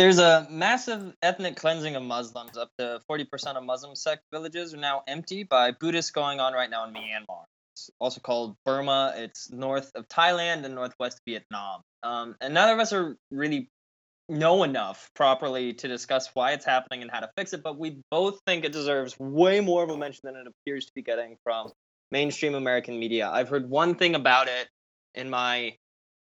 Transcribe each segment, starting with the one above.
there's a massive ethnic cleansing of Muslims. Up to 40% of Muslim sect villages are now empty by Buddhists going on right now in Myanmar. It's also called Burma. It's north of Thailand and northwest Vietnam. Um, and none of us are really know enough properly to discuss why it's happening and how to fix it, but we both think it deserves way more of a mention than it appears to be getting from mainstream American media. I've heard one thing about it in my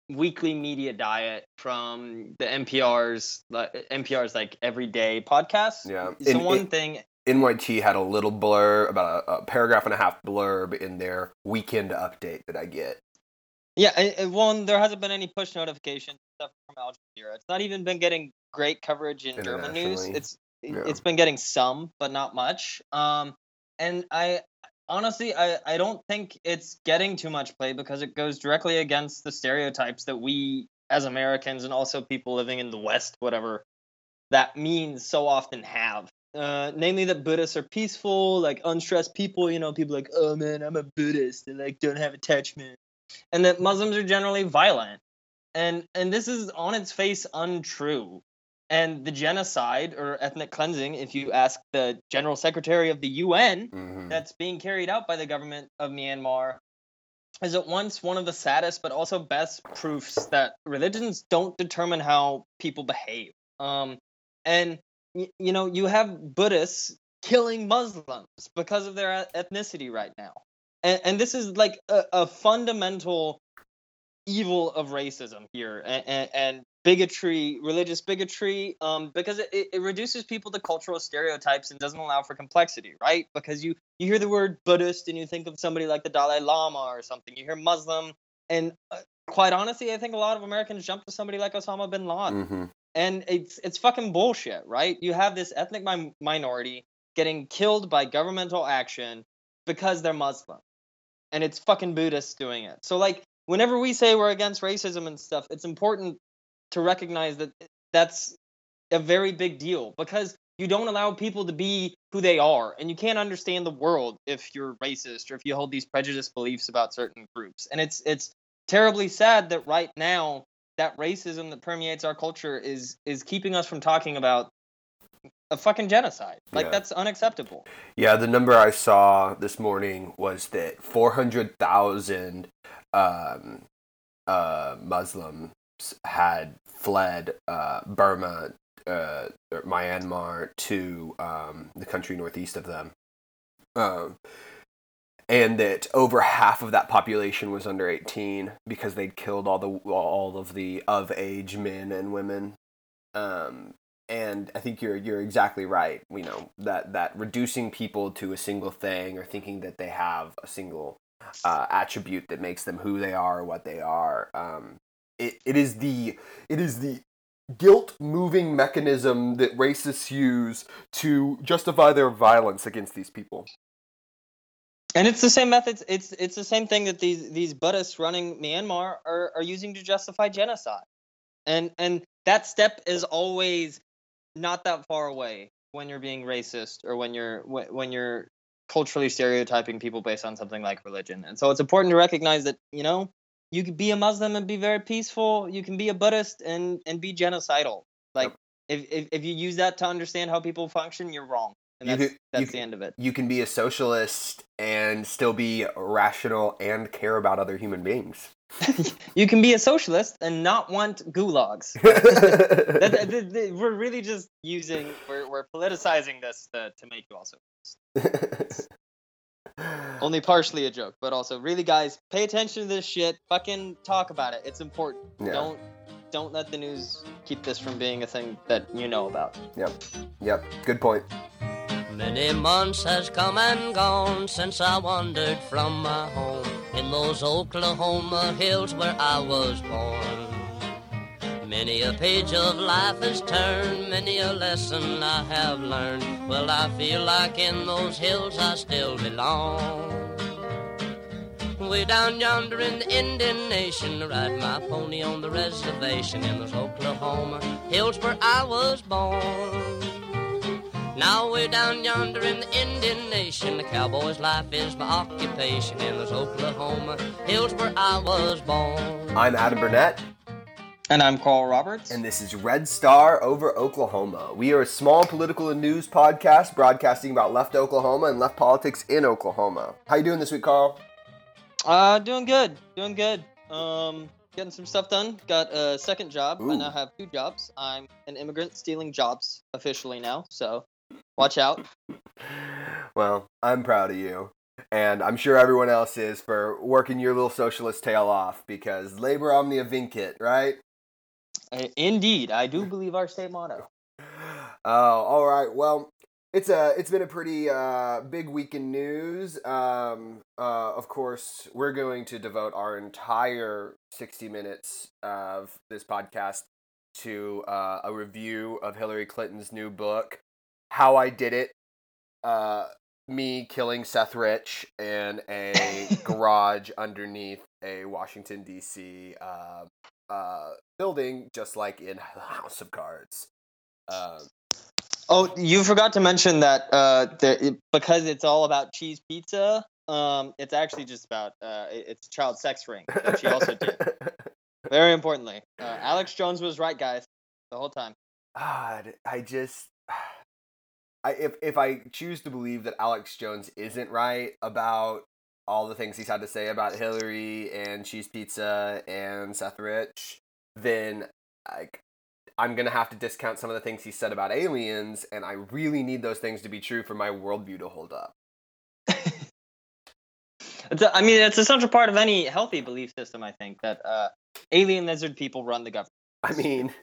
weekly media diet from the NPR's like, NPR's like everyday podcast. Yeah. So In- one in- thing NYT had a little blur, about a, a paragraph and a half blurb in their weekend update that I get. Yeah, and one there hasn't been any push notifications stuff from Al Jazeera. It's not even been getting great coverage in German news. It's yeah. it's been getting some, but not much. Um, and I honestly I I don't think it's getting too much play because it goes directly against the stereotypes that we as Americans and also people living in the West, whatever that means, so often have. Uh, namely that Buddhists are peaceful, like unstressed people. You know, people like, oh man, I'm a Buddhist and like don't have attachment and that Muslims are generally violent. And and this is on its face untrue. And the genocide or ethnic cleansing, if you ask the General Secretary of the UN, Mhm. that's being carried out by the government of Myanmar, is at once one of the saddest but also best proofs that religions don't determine how people behave. Um, and y- you know, you have Buddhists killing Muslims because of their ethnicity right now and, and this is like a, a fundamental evil of racism here and, and, and bigotry religious bigotry um, because it, it reduces people to cultural stereotypes and doesn't allow for complexity right because you you hear the word buddhist and you think of somebody like the dalai lama or something you hear muslim and uh, quite honestly i think a lot of americans jump to somebody like osama bin laden Mhm. and it's it's fucking bullshit, right? You have this ethnic mi- minority getting killed by governmental action because they're Muslim, and it's fucking Buddhists doing it. So like, whenever we say we're against racism and stuff, it's important to recognize that that's a very big deal because you don't allow people to be who they are, and you can't understand the world if you're racist or if you hold these prejudiced beliefs about certain groups. And it's it's terribly sad that right now that racism that permeates our culture is is keeping us from talking about a fucking genocide. Like Yeah. that's unacceptable. Yeah, the number I saw this morning was that 400,000 um, uh, Muslims had fled uh, Burma, uh, Myanmar, to um, the country northeast of them. Um, and that over half of that population was under 18 because they'd killed all the all of the of age men and women um, and I think you're you're exactly right. You know that that reducing people to a single thing or thinking that they have a single uh, attribute that makes them who they are or what they are. Um, it, it is the it is the guilt moving mechanism that racists use to justify their violence against these people. And it's the same methods. It's it's the same thing that these these Buddhists running Myanmar are, are using to justify genocide. And and that step is always not that far away when you're being racist or when you're when, when you're culturally stereotyping people based on something like religion. And so it's important to recognize that, you know, you can be a Muslim and be very peaceful. You can be a Buddhist and and be genocidal. Like if, if if you use that to understand how people function, you're wrong. And that's could- that's the could- end of it. You can be a socialist and still be rational and care about other human beings. you can be a socialist and not want gulags. that, that- that- that- we're really just using, we're, we're politicizing this to, to make you also. Only partially a joke, but also really, guys, pay attention to this shit. Fucking talk about it. It's important. Yeah. Don't don't let the news keep this from being a thing that you know about. Yep. Yep. Good point. Many months has come and gone since I wandered from my home in those Oklahoma hills where I was born. Many a page of life has turned, many a lesson I have learned. Well, I feel like in those hills I still belong. Way down yonder in the Indian Nation, I ride my pony on the reservation in those Oklahoma hills where I was born. Now way down yonder in the Indian Nation, the cowboy's life is my occupation in those Oklahoma hills where I was born. I'm Adam Burnett. And I'm Carl Roberts. And this is Red Star over Oklahoma. We are a small political and news podcast broadcasting about left Oklahoma and left politics in Oklahoma. How you doing this week, Carl? Uh, doing good. Doing good. Um, getting some stuff done. Got a second job. Ooh. I now have two jobs. I'm an immigrant stealing jobs officially now, so watch out. Well, I'm proud of you. And I'm sure everyone else is for working your little socialist tail off because labor omnia vincit, right? Indeed, I do believe our state motto. Oh, all right. Well, it's a it's been a pretty uh, big week in news. Um, uh, of course, we're going to devote our entire sixty minutes of this podcast to uh, a review of Hillary Clinton's new book, "How I Did It." Uh, me killing Seth Rich in a garage underneath a Washington D.C. Uh, uh, building, just like in House of Cards. Uh, oh, you forgot to mention that uh, the, because it's all about cheese pizza. Um, it's actually just about uh, it's a child sex ring that she also did. Very importantly, uh, Alex Jones was right, guys, the whole time. God, I just. I, if if I choose to believe that Alex Jones isn't right about all the things he's had to say about Hillary and cheese pizza and Seth Rich, then like I'm gonna have to discount some of the things he said about aliens, and I really need those things to be true for my worldview to hold up. a, I mean, it's a central part of any healthy belief system. I think that uh, alien lizard people run the government. I mean,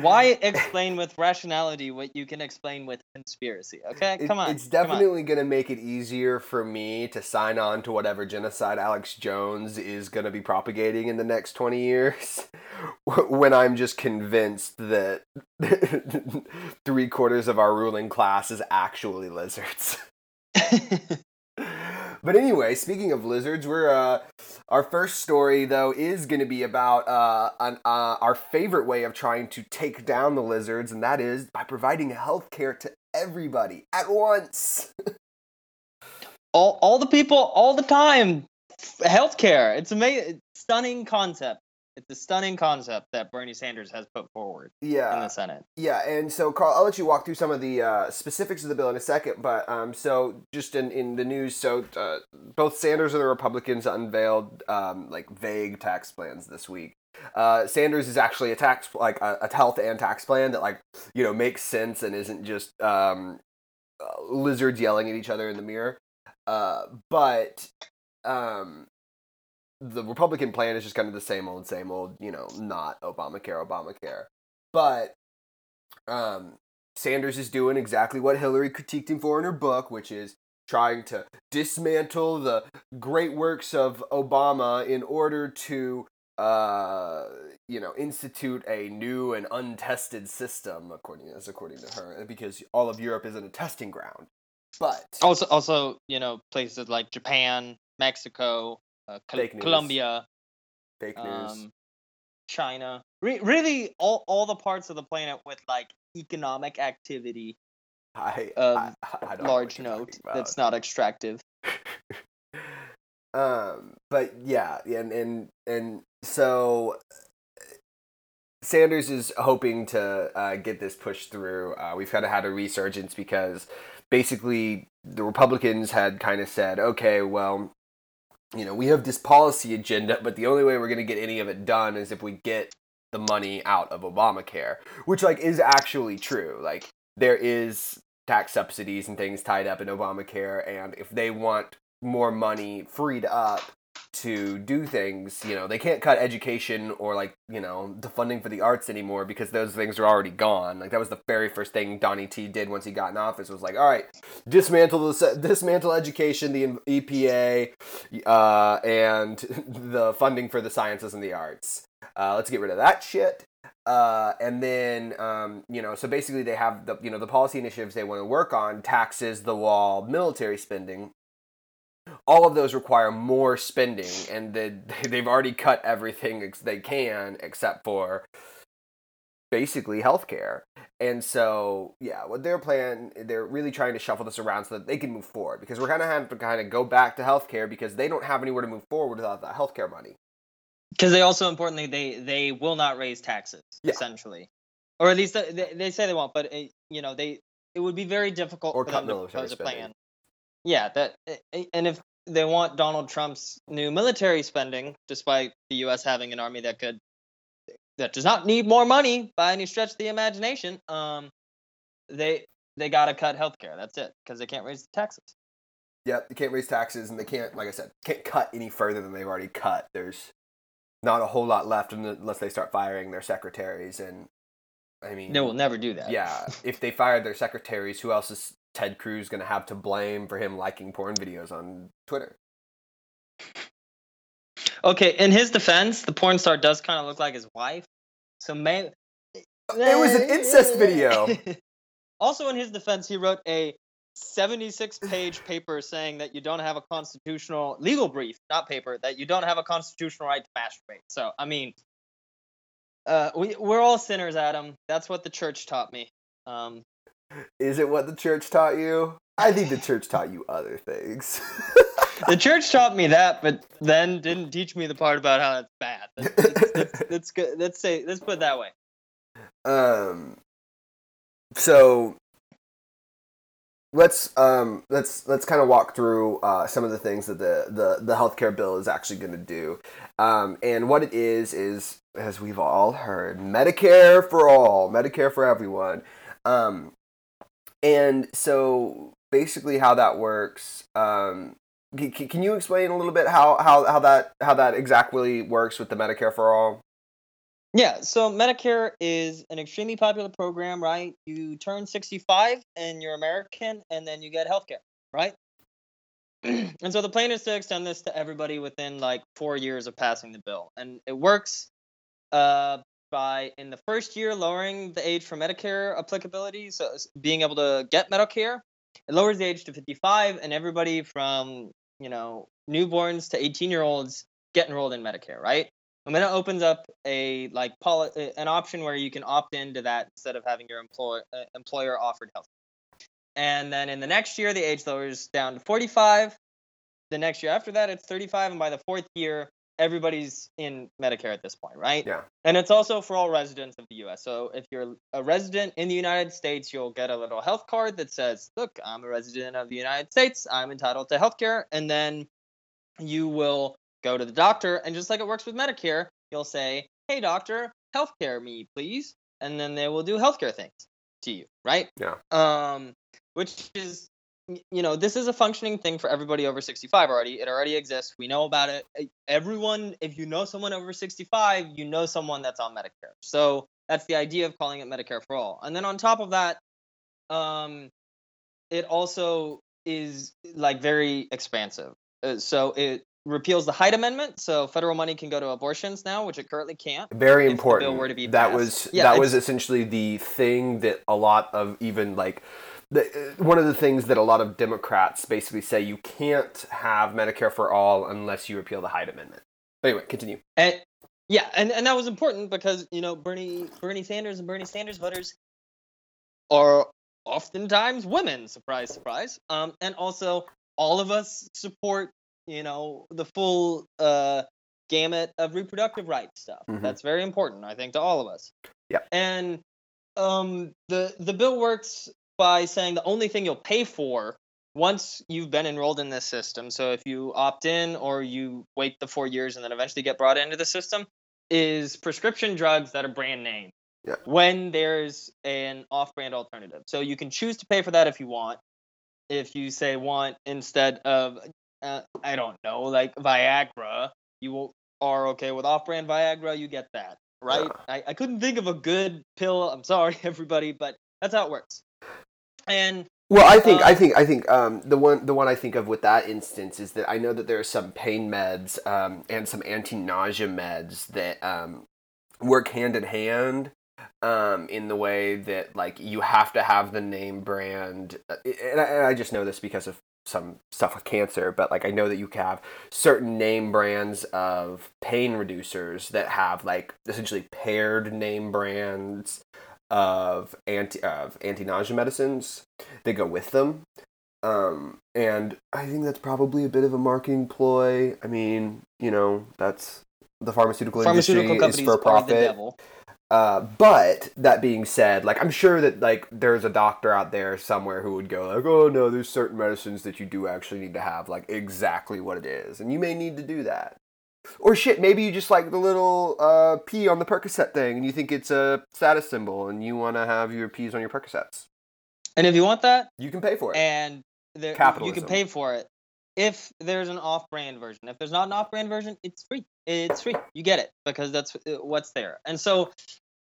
why explain with rationality what you can explain with conspiracy? Okay, come on. It's definitely going to make it easier for me to sign on to whatever genocide Alex Jones is going to be propagating in the next 20 years when I'm just convinced that three quarters of our ruling class is actually lizards. But anyway, speaking of lizards, we're uh, our first story though is going to be about uh, an, uh, our favorite way of trying to take down the lizards, and that is by providing health care to everybody at once. all all the people all the time. Healthcare. It's amazing. Stunning concept it's a stunning concept that Bernie Sanders has put forward yeah. in the Senate. Yeah, and so Carl, I'll let you walk through some of the uh, specifics of the bill in a second, but um, so just in, in the news, so uh, both Sanders and the Republicans unveiled um, like vague tax plans this week. Uh, Sanders is actually a tax like a, a, health and tax plan that like you know makes sense and isn't just um, uh, lizards yelling at each other in the mirror. Uh, but um, the Republican plan is just kind of the same old, same old, you know, not Obamacare, Obamacare. But um, Sanders is doing exactly what Hillary critiqued him for in her book, which is trying to dismantle the great works of Obama in order to, uh, you know, institute a new and untested system, according as according to her, because all of Europe isn't a testing ground. But also, also, you know, places like Japan, Mexico, uh, Col- Colombia, fake news, um, China. Re- really, all all the parts of the planet with like economic activity. I, I, I large note that's not extractive. um, but yeah, and and and so Sanders is hoping to uh, get this pushed through. Uh, we've kind of had a resurgence because basically the Republicans had kind of said, okay, well, you know, we have this policy agenda, but the only way we're going to get any of it done is if we get the money out of Obamacare, which like is actually true. Like there is tax subsidies and things tied up in Obamacare, and if they want more money freed up to do things, you know, they can't cut education or like, you know, the funding for the arts anymore because those things are already gone. Like that was the very first thing Donnie T did once he got in office was like, all right, dismantle the dismantle education, the EPA, uh, and the funding for the sciences and the arts. Uh, let's get rid of that shit. Uh, and then um, you know, so basically they have the you know the policy initiatives they want to work on, taxes, the wall, military spending, all of those require more spending, and they, they've already cut everything they can except for basically healthcare. And so, yeah, what their plan, they're really trying to shuffle this around so that they can move forward because we're going to have to kind of go back to healthcare because they don't have anywhere to move forward without that healthcare money. because they also importantly they they will not raise taxes Yeah. essentially, or at least uh, they, they say they won't. But it, you know they it would be very difficult Or for cut them to propose a plan. Yeah, that and if they want Donald Trump's new military spending, despite the U.S. having an army that could that does not need more money by any stretch of the imagination, um, they they got to cut healthcare. That's it because they can't raise the taxes. Yep, they can't raise taxes, and they can't, like I said, can't cut any further than they've already cut. There's not a whole lot left unless they start firing their secretaries, and I mean, They will never do that. yeah, if they fired their secretaries, who else is Ted Cruz going to have to blame for him liking porn videos on Twitter? Okay, in his defense, the porn star does kind of look like his wife. So may It was an incest video. also, in his defense, he wrote a 76 page paper saying that you don't have a constitutional legal brief, not paper, that you don't have a constitutional right to masturbate. So, I mean, uh, we we're all sinners, Adam. That's what the church taught me. Um, Is it what the church taught you? I think the church taught you other things. the church taught me that, but then didn't teach me the part about how it's bad. Let's, let's, let's, let's say let's put it that way. um, so let's um let's let's kind of walk through uh, some of the things that the the the healthcare bill is actually going to do, um, and what it is is as we've all heard, Medicare for all, Medicare for everyone, um, and so basically how that works. Um, can you explain a little bit how, how, how that how that exactly works with the Medicare for all? Yeah, so Medicare is an extremely popular program, right? You turn 65 and you're American, and then you get healthcare, right? and so the plan is to extend this to everybody within like four years of passing the bill. And it works uh, by, in the first year, lowering the age for Medicare applicability, so being able to get Medicare. It lowers the age to 55, and everybody from, you know, newborns to 18 year olds get enrolled in Medicare, right? And then it opens up a like poli- an option where you can opt into that instead of having your employer uh, employer offered health. And then in the next year, the age lowers down to 45. The next year after that, it's 35, and by the fourth year, everybody's in Medicare at this point, right? Yeah. And it's also for all residents of the U.S. So if you're a resident in the United States, you'll get a little health card that says, "Look, I'm a resident of the United States. I'm entitled to health care." And then you will go to the doctor, and just like it works with Medicare, you'll say, "Hey, doctor, healthcare me, please," and then they will do healthcare things to you, right? Yeah. Um, which is, you know, this is a functioning thing for everybody over 65 already. It already exists. We know about it. Everyone, if you know someone over 65, you know someone that's on Medicare. So that's the idea of calling it Medicare for all. And then on top of that, um, it also is like very expansive. Uh, so it repeals the Hyde Amendment, so federal money can go to abortions now, which it currently can't. Very the bill important. were to be that passed. was Yeah, that was essentially the thing that a lot of even like the, one of the things that a lot of Democrats basically say you can't have Medicare for all unless you repeal the Hyde Amendment. But anyway, continue. And yeah, and, and that was important because you know Bernie Bernie Sanders and Bernie Sanders voters are oftentimes women. Surprise, surprise. Um, and also all of us support you know the full uh gamut of reproductive rights stuff. Mhm. That's very important, I think, to all of us. Yep. And um, the the bill works by saying the only thing you'll pay for once you've been enrolled in this system. So if you opt in or you wait the four years and then eventually get brought into the system, is prescription drugs that are brand name. Yeah. When there's an off-brand alternative, so you can choose to pay for that if you want. If you say want instead of, uh, I don't know, like Viagra, you will, are okay with off-brand Viagra, you get that, right? Yeah. I, I couldn't think of a good pill. I'm sorry, everybody, but that's how it works. And Well, I think I Uh, think I think um, the one the one I think of with that instance is that I know that there are some pain meds um, and some anti nausea meds that um, work hand in hand um, in the way that like you have to have the name brand, uh, and I, and I just know this because of some stuff with cancer, but like I know that you have certain name brands of pain reducers that have like essentially paired name brands of anti of anti nausea medicines that go with them. Um, and I think that's probably a bit of a marketing ploy. I mean, you know, that's the pharmaceutical, Pharmaceutical industry is for profit. Uh, but that being said, like I'm sure that like there's a doctor out there somewhere who would go like, oh no, there's certain medicines that you do actually need to have like exactly what it is, and you may need to do that. Or shit, maybe you just like the little uh, P on the Percocet thing, and you think it's a status symbol, and you want to have your P's on your Percocets. And if you want that, You can pay for it. and there, you can pay for it if there's an off-brand version. If there's not an off-brand version, it's free. It's free. You get it because that's uh, what's there. And so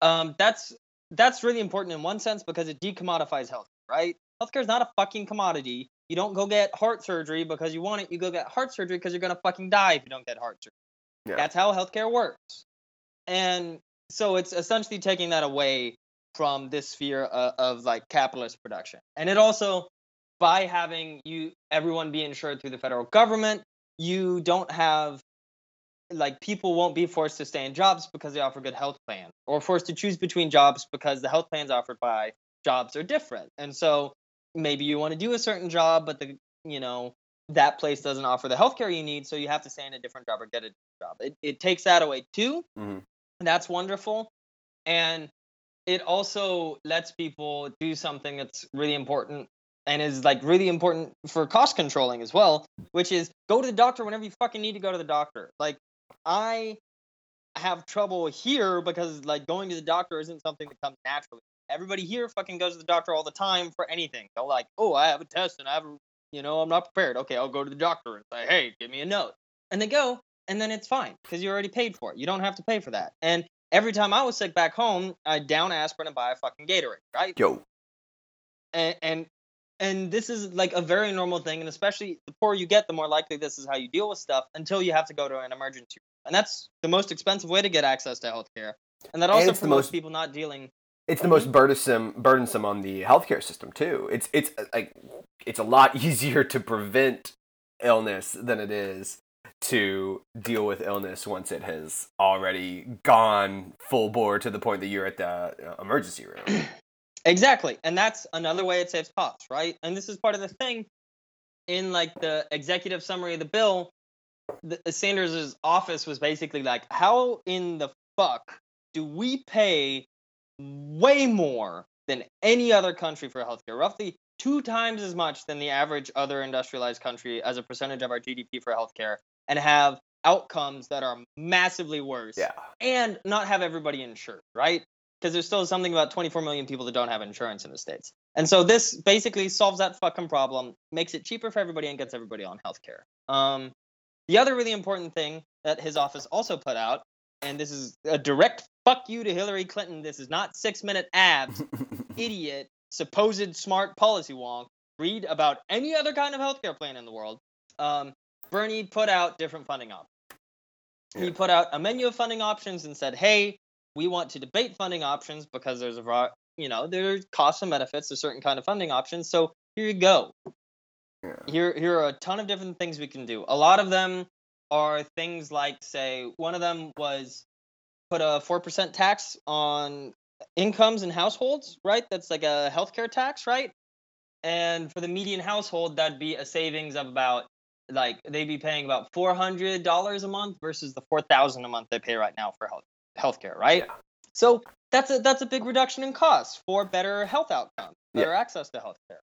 um, that's that's really important in one sense because it decommodifies health. Right? Healthcare is not a fucking commodity. You don't go get heart surgery because you want it. You go get heart surgery because you're gonna fucking die if you don't get heart surgery. Yeah. That's how healthcare works. And so it's essentially taking that away from this sphere of, of like capitalist production. And it also by having you everyone be insured through the federal government, you don't have like people won't be forced to stay in jobs because they offer good health plans or forced to choose between jobs because the health plans offered by jobs are different. And so maybe you want to do a certain job but the you know that place doesn't offer the healthcare you need so you have to stay in a different job or get a job. It it takes that away too. Mhm. That's wonderful. And it also lets people do something that's really important and is like really important for cost controlling as well, which is go to the doctor whenever you fucking need to go to the doctor. Like I have trouble here because like going to the doctor isn't something that comes naturally. Everybody here fucking goes to the doctor all the time for anything. They're like, oh, I have a test and I have, a, you know, I'm not prepared. Okay, I'll go to the doctor and say, hey, give me a note. And they go, and then it's fine because you already paid for it. You don't have to pay for that. And every time I was sick back home, I'd down aspirin and buy a fucking Gatorade, right? Yo, and and and this is like a very normal thing and especially the poorer you get the more likely this is how you deal with stuff until you have to go to an emergency room and that's the most expensive way to get access to healthcare and that And also the promotes most- people not dealing it's the most burdensome burdensome on the healthcare system too. It's it's uh, like it's a lot easier to prevent illness than it is to deal with illness once it has already gone full bore to the point that you're at the uh, emergency room. exactly and that's another way it saves costs right and this is part of the thing in like the executive summary of the bill the, sanders's office was basically like how in the fuck do we pay way more than any other country for healthcare roughly two times as much than the average other industrialized country as a percentage of our gdp for healthcare and have outcomes that are massively worse Yeah. and not have everybody insured right because there's still something about 24 million people that don't have insurance in the states. And so this basically solves that fucking problem, makes it cheaper for everybody, and gets everybody on healthcare. Um, the other really important thing that his office also put out, and this is a direct fuck you to Hillary Clinton. This is not six minute abs, idiot, supposed smart policy wonk. Read about any other kind of healthcare plan in the world. Um, Bernie put out different funding options. He put out a menu of funding options and said, "Hey, we want to debate funding options because there's a you know there's costs and benefits to certain kind of funding options. So here you go. Yeah. Here here are a ton of different things we can do. A lot of them are things like say one of them was put a four percent tax on incomes and households, right? That's like a healthcare tax, right? And for the median household, that'd be a savings of about like they'd be paying about four hundred dollars a month versus the four thousand a month they pay right now for health healthcare, right? Yeah. So that's a that's a big reduction in costs for better health outcomes, Yeah. better access to healthcare,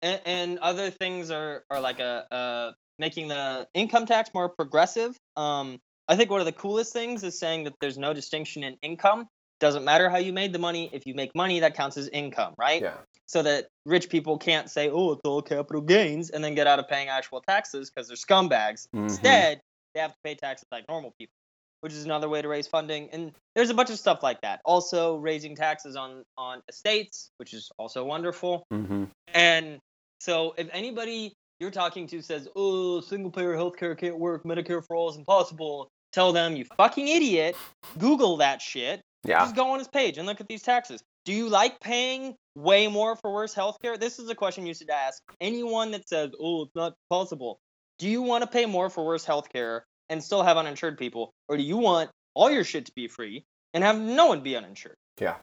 and, and other things are are like a, uh making the income tax more progressive. Um, I think one of the coolest things is saying that there's no distinction in income. Doesn't matter how you made the money. If you make money, that counts as income, right? yeah. so that rich people can't say, "Oh, it's all capital gains," and then get out of paying actual taxes because they're scumbags. Mhm. Instead, they have to pay taxes like normal people, which is another way to raise funding. And there's a bunch of stuff like that. Also, raising taxes on on estates, which is also wonderful. Mm-hmm. And so, if anybody you're talking to says, "Oh, single payer healthcare can't work. Medicare for all is impossible," tell them, "You fucking idiot! Google that shit. Yeah. Just go on his page and look at these taxes. Do you like paying way more for worse healthcare? This is a question you should ask anyone that says, "Oh, it's not possible." Do you want to pay more for worse healthcare and still have uninsured people, or do you want all your shit to be free and have no one be uninsured? Yeah,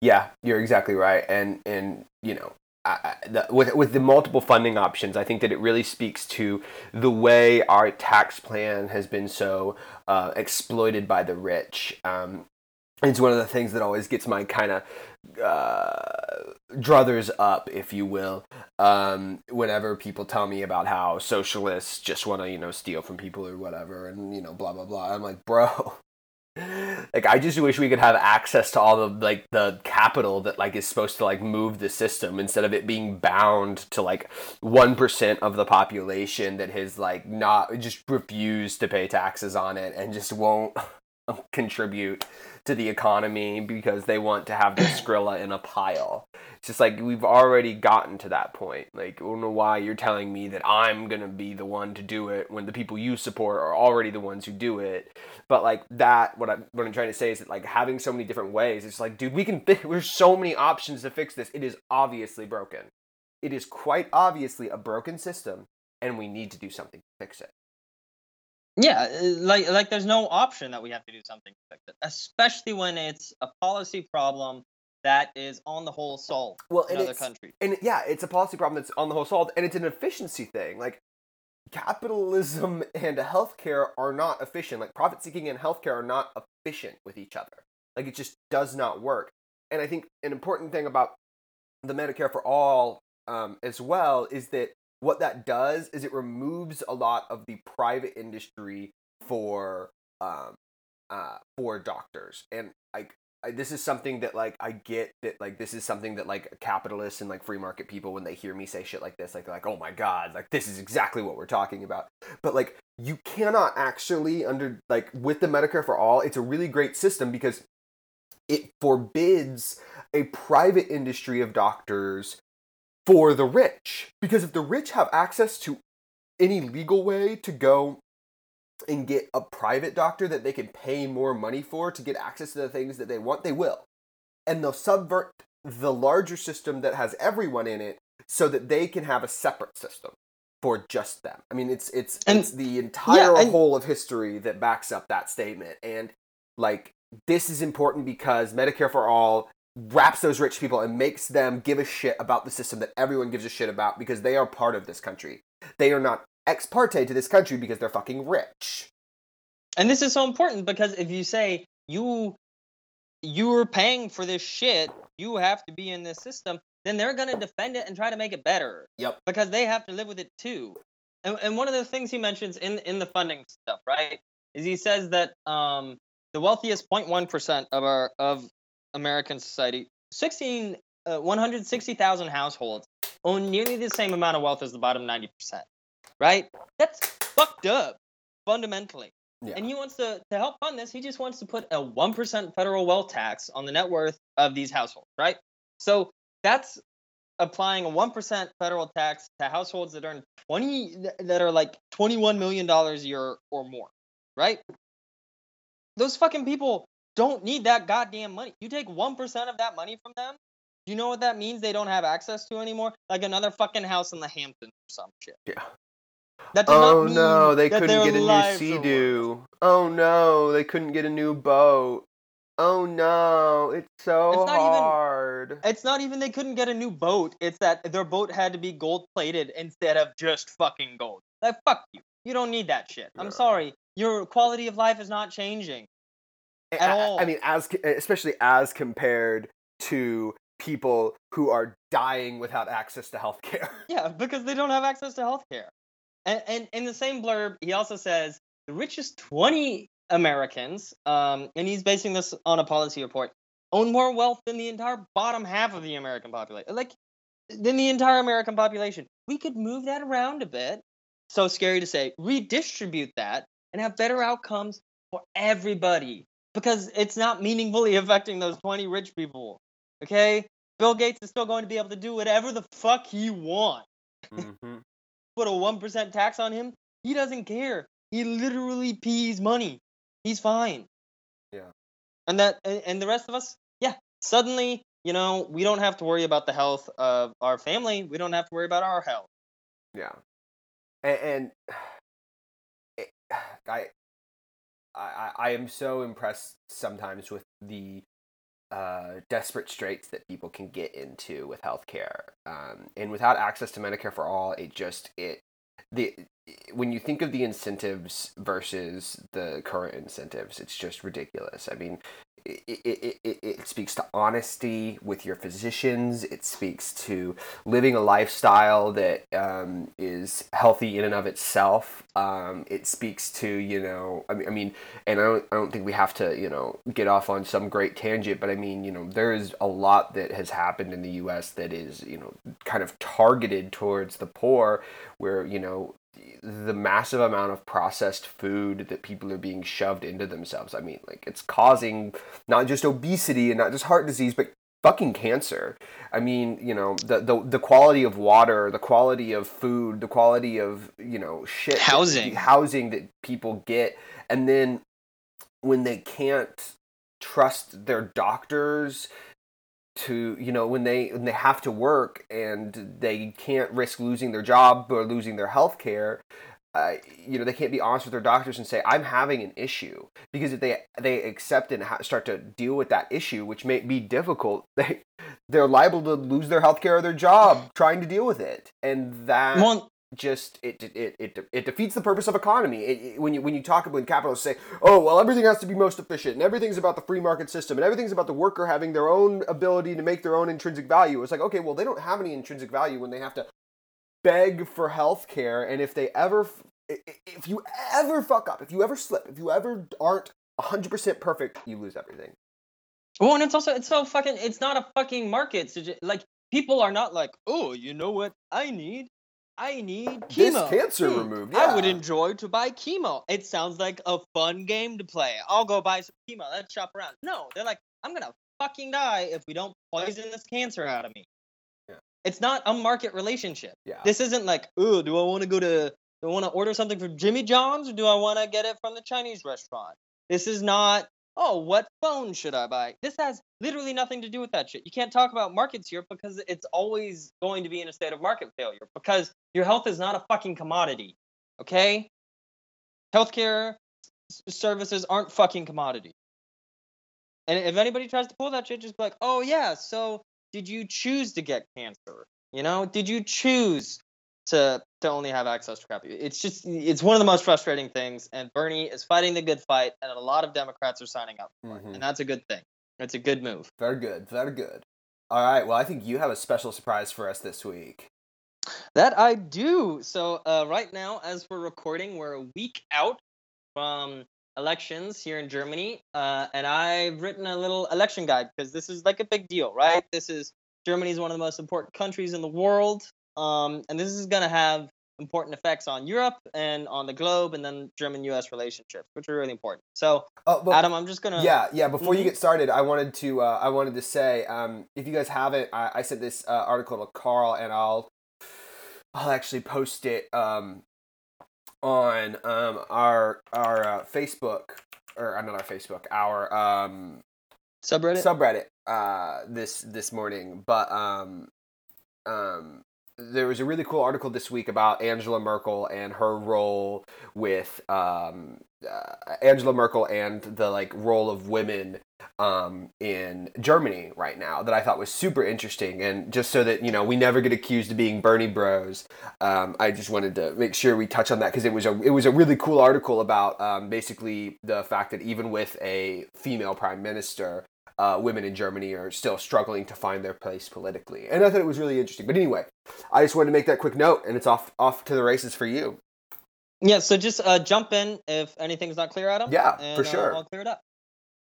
Yeah, you're exactly right. And and you know, With with the multiple funding options, I think that it really speaks to the way our tax plan has been so uh, exploited by the rich. Um, it's one of the things that always gets my kind of uh, druthers up, if you will, um, whenever people tell me about how socialists just want to, you know, steal from people or whatever, and you know, blah blah blah. I'm like, bro, like I just wish we could have access to all the like the capital that like is supposed to like move the system instead of it being bound to like one percent of the population that has like not just refused to pay taxes on it and just won't contribute to the economy because they want to have their Skrilla in a pile. It's just like we've already gotten to that point. Like, I don't know why you're telling me that I'm gonna be the one to do it when the people you support are already the ones who do it. But like that, what I'm what I'm trying to say is that like having so many different ways, it's like, dude, we can. There's so many options to fix this. It is obviously broken. It is quite obviously a broken system, and we need to do something to fix it. Yeah, uh, like like there's no option that we have to do something to fix it, especially when it's a policy problem that is on the whole solved Well, in other countries. and yeah, it's a policy problem that's on the whole solved, and it's an efficiency thing. Like capitalism and healthcare are not efficient. Like profit seeking and healthcare are not efficient with each other. Like it just does not work. And I think an important thing about the Medicare for all um, as well is that what that does is it removes a lot of the private industry for um, uh, for doctors and like This is something that like I get that like this is something that like capitalists and like free market people when they hear me say shit like this like like oh my god like this is exactly what we're talking about. But like you cannot actually under like with the Medicare for all it's a really great system because it forbids a private industry of doctors for the rich. Because if the rich have access to any legal way to go and get a private doctor that they can pay more money for to get access to the things that they want, they will. And they'll subvert the larger system that has everyone in it so that they can have a separate system for just them. I mean, it's it's And- it's the entire and- whole of history that backs up that statement. And like this is important because Medicare for all wraps those rich people and makes them give a shit about the system that everyone gives a shit about because they are part of this country. They are not ex parte to this country because they're fucking rich. And this is so important because if you say you you're paying for this shit, you have to be in this system, then they're gonna defend it and try to make it better. Yep. Because they have to live with it too. And and one of the things he mentions in in the funding stuff, right, is he says that um the wealthiest 0.1 percent of our of American society, 16 uh, 160,000 households own nearly the same amount of wealth as the bottom 90 percent. Right? That's fucked up fundamentally. Yeah. And he wants to, to help fund this, he just wants to put a 1% federal wealth tax on the net worth of these households, right? So that's applying a 1% federal tax to households that earn 20 that are like 21 million dollars a year or more, right? Those fucking people don't need that goddamn money. You take 1% of that money from them, do you know what that means they don't have access to anymore? Like another fucking house in the Hamptons or some shit. Yeah. That not Oh no, they couldn't get a new sea. Oh no, they couldn't get a new boat. Oh no, it's so It's not even- hard. It's not even they couldn't get a new boat. It's that their boat had to be gold plated instead of just fucking gold. Like fuck you. You don't need that shit. I'm sorry. Your quality of life is not changing. At I- all. I mean, as especially as compared to people who are dying without access to healthcare. Yeah, because they don't have access to healthcare. And and in the same blurb, he also says the richest 20 Americans, um, and he's basing this on a policy report, own more wealth than the entire bottom half of the American population. Like than the entire American population. We could move that around a bit. So scary to say, redistribute that and have better outcomes for everybody. Because it's not meaningfully affecting those 20 rich people. Okay? Bill Gates is still going to be able to do whatever the fuck he wants hmm put a 1% tax on him, he doesn't care. He literally pees money. He's fine. Yeah. And that and, the rest of us, yeah, suddenly, you know, we don't have to worry about the health of our family. We don't have to worry about our health. Yeah, and, and it, I, I, I am so impressed sometimes with the uh, desperate straits that people can get into with healthcare, um, and without access to Medicare for all, it just it the when you think of the incentives versus the current incentives, it's just ridiculous. I mean, it, it, it, it speaks to honesty with your physicians. It speaks to living a lifestyle that um, is healthy in and of itself. Um, it speaks to, you know, I mean, I mean, and I don't, I don't think we have to, you know, get off on some great tangent, but I mean, you know, there is a lot that has happened in the U.S. that is, you know, kind of targeted towards the poor, where, you know, the massive amount of processed food that people are being shoved into themselves. I mean, like it's causing not just obesity and not just heart disease, but fucking cancer. I mean, you know, the the the quality of water, the quality of food, the quality of, you know, shit housing that, housing that people get and then when they can't trust their doctors to you know when they when they have to work and they can't risk losing their job or losing their health care uh, you know they can't be honest with their doctors and say i'm having an issue. Because if they they accept and ha- start to deal with that issue which may be difficult they they're liable to lose their health care or their job trying to deal with it. And that well, just it it, it, it defeats the purpose of economy. It, it, when you when you talk about when capitalists say, "Oh, well, everything has to be most efficient, and everything's about the free market system, and everything's about the worker having their own ability to make their own intrinsic value," it's like, okay, well, they don't have any intrinsic value when they have to beg for health care, and if they ever, if you ever fuck up, if you ever slip, if you ever aren't hundred percent perfect, you lose everything. Well, and it's also it's so fucking it's not a fucking market. So just, like people are not like, oh, you know what I need? I need chemo. This cancer hmm. removed. Yeah. I would enjoy to buy chemo. It sounds like a fun game to play. I'll go buy some chemo. Let's shop around. No, they're like, I'm gonna fucking die if we don't poison this cancer out of me. Yeah. It's not a market relationship. Yeah. This isn't like, oh, do I want to go to, do I want to order something from Jimmy John's or do I want to get it from the Chinese restaurant? This is not oh, what phone should I buy? This has literally nothing to do with that shit. You can't talk about markets here because it's always going to be in a state of market failure because your health is not a fucking commodity. Okay? Healthcare services aren't fucking commodity. And if anybody tries to pull that shit, just be like, oh yeah, so did you choose to get cancer? You know, did you choose to to only have access to crappy. It's just it's one of the most frustrating things, and Bernie is fighting the good fight, and a lot of Democrats are signing up for mm-hmm. it, and that's a good thing. It's a good move. Very good, very good. All right, well, I think you have a special surprise for us this week. That I do. So uh, right now, as we're recording, we're a week out from elections here in Germany, uh, and I've written a little election guide because this is like a big deal, right? This is Germany is one of the most important countries in the world. Um, and this is going to have important effects on Europe and on the globe, and then German-U.S. relationships, which are really important. So, uh, but, Adam, I'm just gonna. Yeah, yeah. Before mm-hmm. you get started, I wanted to uh, I wanted to say, um, if you guys haven't, I, I sent this uh, article to Carl, and I'll I'll actually post it um, on um, our our uh, Facebook or uh, not our Facebook, our um, subreddit subreddit uh, this this morning, but um, um, there was a really cool article this week about Angela Merkel and her role with um, uh, Angela Merkel and the like role of women um, in Germany right now that I thought was super interesting. And just so that you know, we never get accused of being Bernie Bros. Um, I just wanted to make sure we touch on that because it was a it was a really cool article about um, basically the fact that even with a female prime minister, uh, women in Germany are still struggling to find their place politically. And I thought it was really interesting. But anyway, I just wanted to make that quick note, and it's off off to the races for you. Yeah, so just uh, jump in if anything's not clear, Adam. Yeah, and, for sure. Uh, I'll clear it up.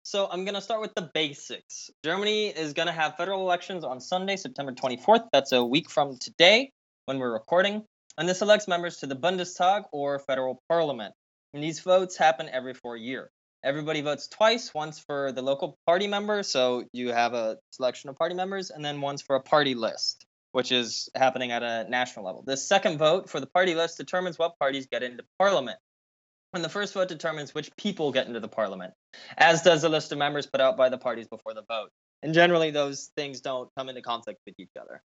So I'm going to start with the basics. Germany is going to have federal elections on Sunday, September 24th. That's a week from today when we're recording. And this elects members to the Bundestag or federal parliament. And these votes happen every four years everybody votes twice once for the local party member so you have a selection of party members and then once for a party list which is happening at a national level. The second vote for the party list determines what parties get into parliament. And the first vote determines which people get into the parliament as does the list of members put out by the parties before the vote. And generally those things don't come into conflict with each other.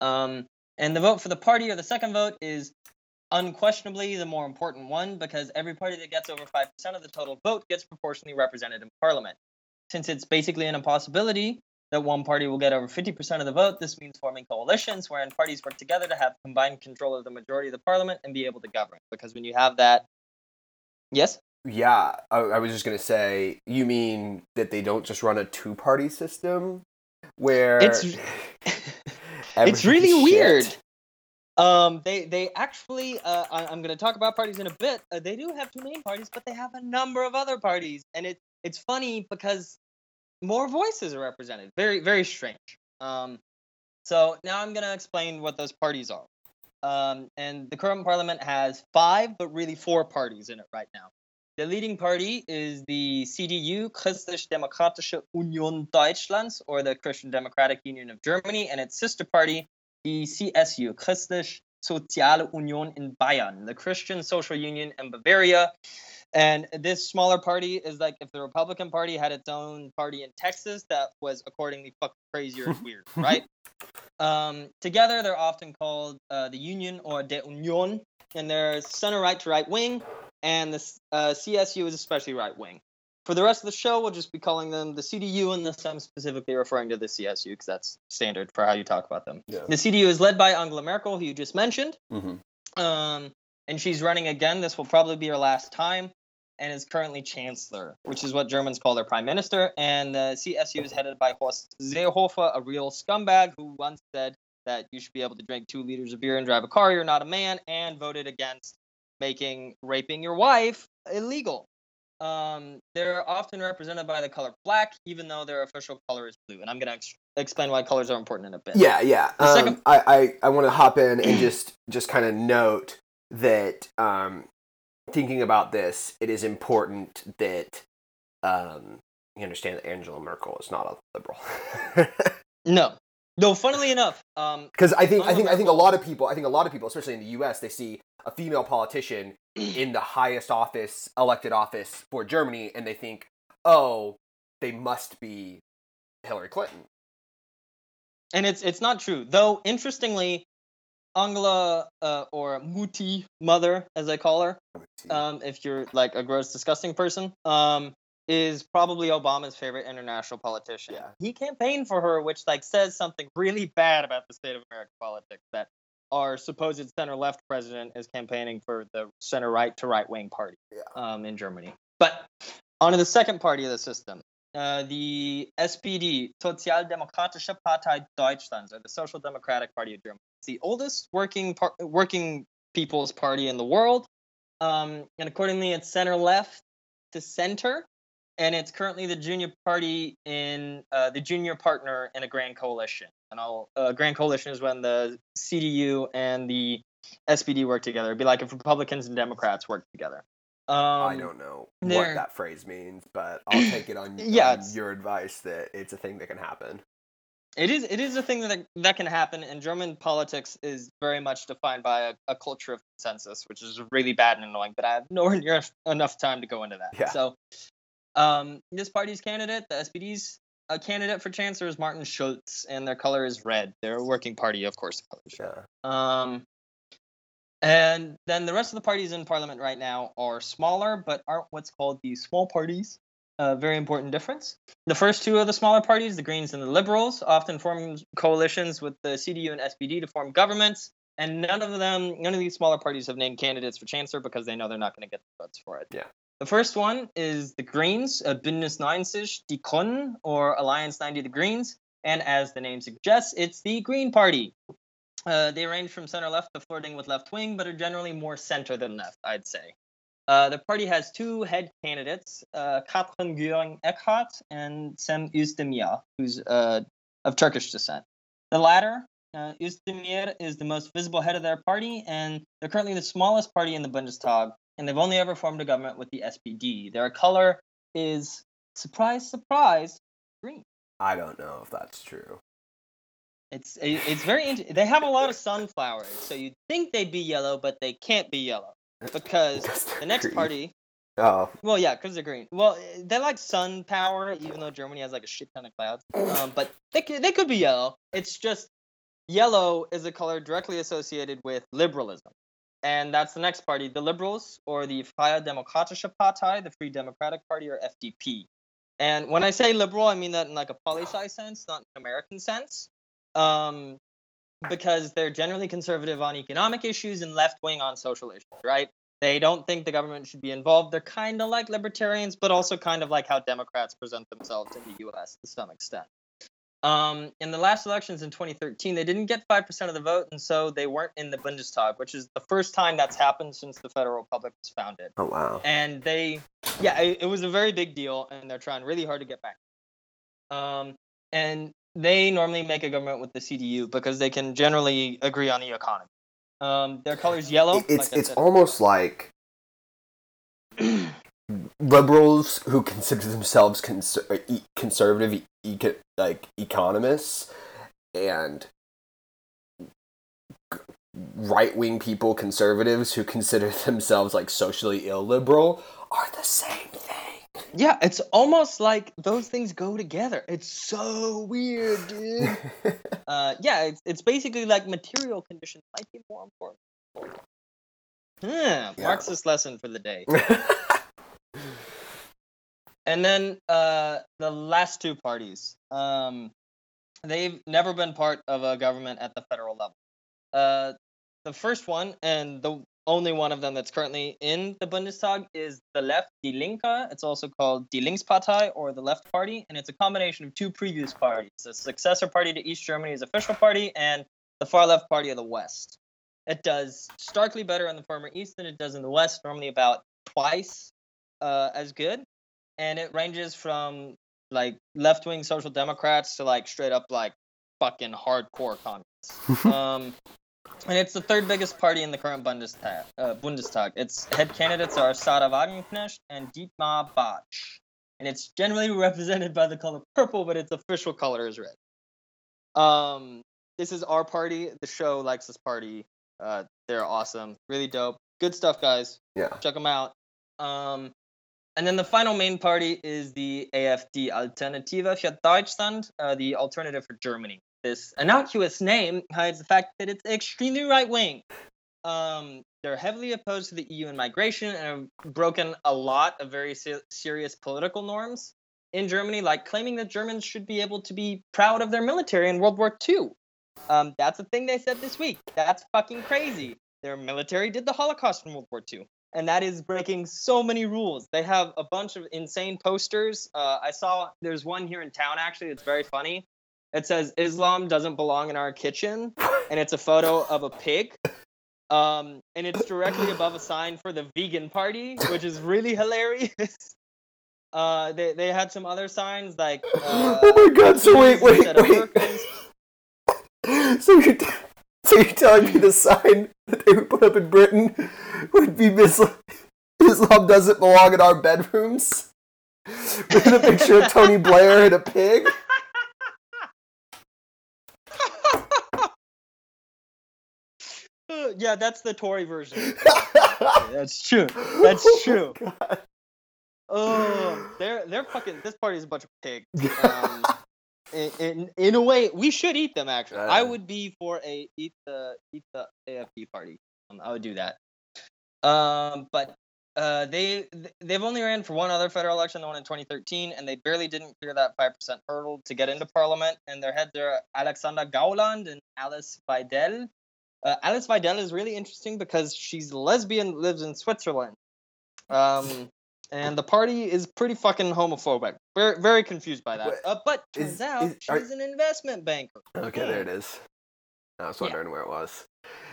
Um, and the vote for the party or the second vote is unquestionably the more important one because every party that gets over 5% of the total vote gets proportionally represented in parliament. Since it's basically an impossibility that one party will get over 50% of the vote. This means forming coalitions wherein parties work together to have combined control of the majority of the parliament and be able to govern. Because when you have that, yes, Yeah, I, I was just gonna say. You mean that they don't just run a two-party system where It's- it's really shit? weird. Um, they they actually, uh, I, I'm going to talk about parties in a bit. Uh, they do have two main parties, but they have a number of other parties, and it it's funny because more voices are represented. Very very strange. Um, so now I'm going to explain what those parties are. Um, and the current parliament has five, but really four parties in it right now. The leading party is the CDU, Christlich-Demokratische Union Deutschlands, or the Christian Democratic Union of Germany, and its sister party, the CSU, Christlich Soziale Union in Bayern, the Christian Social Union in Bavaria. And this smaller party is like if the Republican Party had its own party in Texas that was accordingly fucking crazier and weird, right? Um, together, they're often called uh, the Union or De Union, and they're center right to right wing, and the uh, CSU is especially right wing. For the rest of the show, we'll just be calling them the CDU, unless I'm specifically referring to the CSU, because that's standard for how you talk about them. Yeah. The CDU is led by Angela Merkel, who you just mentioned, Mhm. um, and she's running again. This will probably be her last time, and is currently chancellor, which is what Germans call their prime minister. And the CSU is headed by Horst Seehofer, a real scumbag who once said that you should be able to drink two liters of beer and drive a car. You're not a man, and voted against making raping your wife illegal. Um, they're often represented by the color black, even though their official color is blue. And I'm gonna ex- explain why colors are important in a bit. Yeah, yeah. Um, second- I, I, I want to hop in and just just kind of note that um, thinking about this, it is important that um, you understand that Angela Merkel is not a liberal. No, no. Funnily enough, um, Because I think I think I think a lot of people I think a lot of people, especially in the U.S., they see a female politician in the highest office, elected office for Germany, and they think, oh, they must be Hillary Clinton. and it's it's not true. Though interestingly, Angela uh, or Mutti mother, as I call her, um, if you're like a gross, disgusting person, um, is probably Obama's favorite international politician. Yeah. He campaigned for her, which like says something really bad about the state of American politics. That our supposed center left president is campaigning for the center right to right wing party Yeah. um, in Germany. But on to the second party of the system. Uh, the SPD, Sozialdemokratische Partei Deutschlands, or the Social Democratic Party of Germany. It's the oldest working par- working people's party in the world, um, and accordingly, it's center left to center, and it's currently the junior party in uh, the junior partner in a grand coalition. And I'll uh, grand coalition is when the CDU and the SPD work together. It'd be like if Republicans and Democrats work together. Um, I don't know what that phrase means, but I'll take it on, Yeah, on your advice that it's a thing that can happen. It is it is a thing that that can happen, and German politics is very much defined by a, a culture of consensus, which is really bad and annoying. But I have nowhere near enough time to go into that. Yeah. So, um, this party's candidate, the SPD's uh, candidate for chancellor is Martin Schulz, and their color is red. They're a working party, of course. The color is red. Yeah. Um, and then the rest of the parties in parliament right now are smaller, but aren't what's called the small parties. A very important difference. The first two of the smaller parties, the Greens and the Liberals, often form coalitions with the CDU and SPD to form governments. And none of them, none of these smaller parties have named candidates for chancellor because they know they're not going to get the votes for it. Yeah. The first one is the Greens, uh, Bündnis 90, Die Grünen, or Alliance 90 The Greens. And as the name suggests, it's the Green Party. Uh, they range from center left to flirting with left wing, but are generally more center than left, I'd say. Uh, the party has two head candidates, uh, Katrin Göring Eckardt and Cem Özdemir, who's uh, of Turkish descent. The latter, uh, is the most visible head of their party, and they're currently the smallest party in the Bundestag, and they've only ever formed a government with the SPD. Their color is, surprise, surprise, green. I don't know if that's true. It's it's very int- they have a lot of sunflowers, so you'd think they'd be yellow, but they can't be yellow because the next green. party. Oh, Well, yeah, because they're green. Well, they like sun power, even though Germany has like a shit ton of clouds. Um, but they could, they could be yellow. It's just yellow is a color directly associated with liberalism, and that's the next party, the Liberals or the Freie Demokratische Partei, the Free Democratic Party or FDP. And when I say liberal, I mean that in like a poli sci sense, not an American sense. Um, because they're generally conservative on economic issues and left wing on social issues, right? They don't think the government should be involved. They're kind of like libertarians, but also kind of like how Democrats present themselves in the US to some extent. Um, in the last elections in 2013, they didn't get 5% of the vote, and so they weren't in the Bundestag, which is the first time that's happened since the Federal Republic was founded. Oh wow. And they, yeah, it, it was a very big deal, and they're trying really hard to get back. Um, and they normally make a government with the CDU because they can generally agree on the economy. Um, their color's yellow. It- it's like it's almost like liberals who consider themselves conser- uh, e- conservative eco- like economists and right wing people conservatives who consider themselves like socially illiberal are the same thing. Yeah, it's almost like those things go together. It's so weird, dude. uh, yeah, it's, it's basically like material conditions might be more important. Hmm, Marxist lesson for the day. And then uh, the last two parties, um, they've never been part of a government at the federal level. Uh, the first one, and the only one of them that's currently in the Bundestag, is the left, Die Linke. It's also called Die Linkspartei or the Left Party, and it's a combination of two previous parties: the successor party to East Germany's official party and the far left party of the West. It does starkly better in the former East than it does in the West, normally about twice uh, as good and it ranges from like left wing social democrats to like straight up like fucking hardcore communists. um, and it's the third biggest party in the current Bundestag. Uh, Bundestag. Its head candidates are Sahra Wagenknecht and Dietmar Bartsch. And it's generally represented by the color purple, but its official color is red. Um, this is our party. The show likes this party. Uh, they're awesome, really dope, good stuff, guys yeah. check them out. Um, and then the final main party is the AfD Alternative für Deutschland, uh, the alternative for Germany. This innocuous name hides the fact that it's extremely right wing. Um, they're heavily opposed to the EU and migration and have broken a lot of very se- serious political norms in Germany, like claiming that Germans should be able to be proud of their military in World War II. Um, that's a thing they said this week. That's fucking crazy. Their military did the Holocaust in World War II and that is breaking so many rules. They have a bunch of insane posters. Uh, I saw there's one here in town actually. It's very funny. It says Islam doesn't belong in our kitchen, and it's a photo of a pig. Um, and it's directly above a sign for the vegan party, which is really hilarious. Uh, they they had some other signs like. Uh, oh my god! So wait, wait, wait. So you're t- so you're telling me the sign that they would put up in Britain would be Islam, Islam doesn't belong in our bedrooms? With a picture of Tony Blair and a pig? Yeah, that's the Tory version. That's true. That's Oh true. God. Oh, they're they're fucking. This party is a bunch of pigs. Um, in, in in a way, we should eat them. Actually, I Uh. would be for a eat the eat the AFD party. Um, I would do that. Um, but uh, they they've only ran for one other federal election, the one in 2013, and they barely didn't clear that five percent hurdle to get into parliament. And their heads are Alexander Gauland and Alice Weidel. Uh, Alice Weidel is really interesting because she's lesbian, lives in Switzerland. Um, and the party is pretty fucking homophobic. Very, very confused by that. Uh, but turns is- out is- are- she's an investment banker. Okay, there it is. I was Yeah. wondering where it was.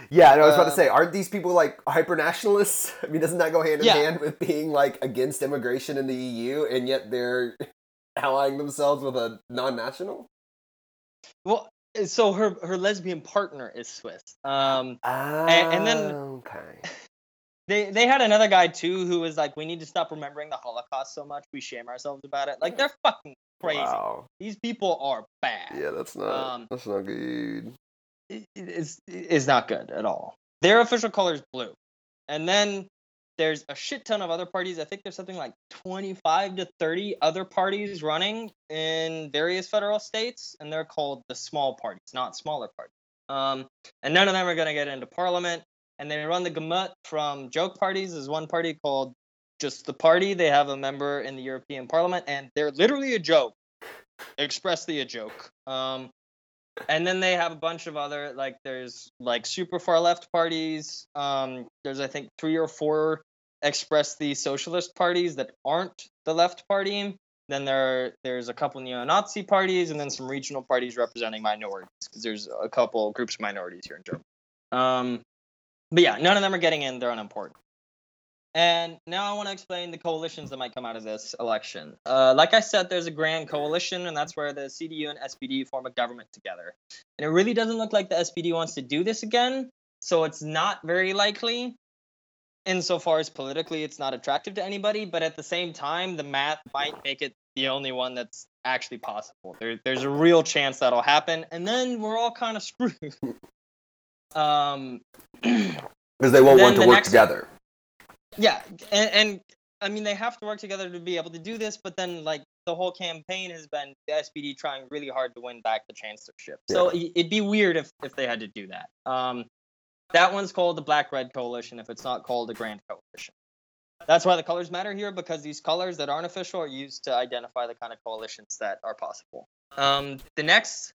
Yeah, no, I was about to Um, say, aren't these people like hyper nationalists? I mean, doesn't that go hand in Yeah. hand with being like against immigration in the EU and yet they're allying themselves with a non national? Well, so her her lesbian partner is Swiss. Um, Ah, and then- okay. They they had another guy too who was like, we need to stop remembering the Holocaust so much. We shame ourselves about it. Like they're fucking crazy. Wow. These people are bad. Yeah, that's not Um, that's not good. it is is not good at all. Their official color is blue, and then there's a shit ton of other parties. I think there's something like 25 to 30 other parties running in various federal states, and they're called the small parties, not smaller parties. Um, and none of them are going to get into parliament. And they run the gamut from joke parties. There's one party called just the party. They have a member in the European Parliament, and they're literally a joke, expressly a joke. Um, and then they have a bunch of other like there's like super far left parties. Um, there's I think three or four express the socialist parties that aren't the left party. Then there there's a couple neo-Nazi parties, and then some regional parties representing minorities because there's a couple groups of minorities here in Germany. Um, but yeah, none of them are getting in. They're unimportant. And now I want to explain the coalitions that might come out of this election. Uh, like I said, there's a grand coalition, and that's where the CDU and SPD form a government together. And it really doesn't look like the SPD wants to do this again, so it's not very likely. Insofar as politically it's not attractive to anybody, but at the same time, the math might make it the only one that's actually possible. There, there's a real chance that'll happen, and then we're all kind of screwed. Um, because they won't want to work next- together. yeah, and, and I mean they have to work together to be able to do this, but then like the whole campaign has been the SPD trying really hard to win back the chancellorship. So i- it'd be weird if if they had to do that. Um, that one's called the Black Red Coalition. If it's not called the Grand Coalition, that's why the colors matter here because these colors that aren't official are used to identify the kind of coalitions that are possible. Um, the next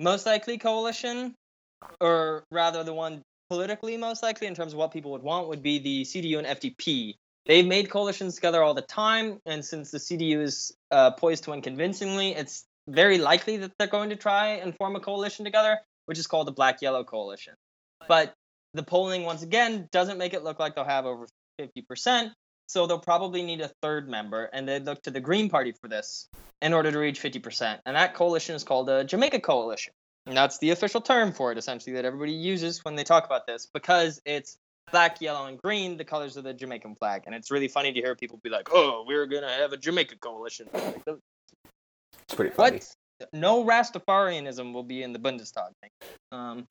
most likely coalition, or rather the one politically most likely in terms of what people would want, would be the CDU and FDP. They've made coalitions together all the time, and since the CDU is uh, poised to win convincingly, it's very likely that they're going to try and form a coalition together, which is called the Black Yellow Coalition. But the polling, once again, doesn't make it look like they'll have over 50%, so they'll probably need a third member, and they'd look to the Green Party for this in order to reach 50%. And that coalition is called the Jamaica Coalition. And that's the official term for it, essentially, that everybody uses when they talk about this, because it's black, yellow, and green, the colors of the Jamaican flag. And it's really funny to hear people be like, oh, we're going to have a Jamaica coalition. Like, It's pretty funny. what? No Rastafarianism will be in the Bundestag. Um,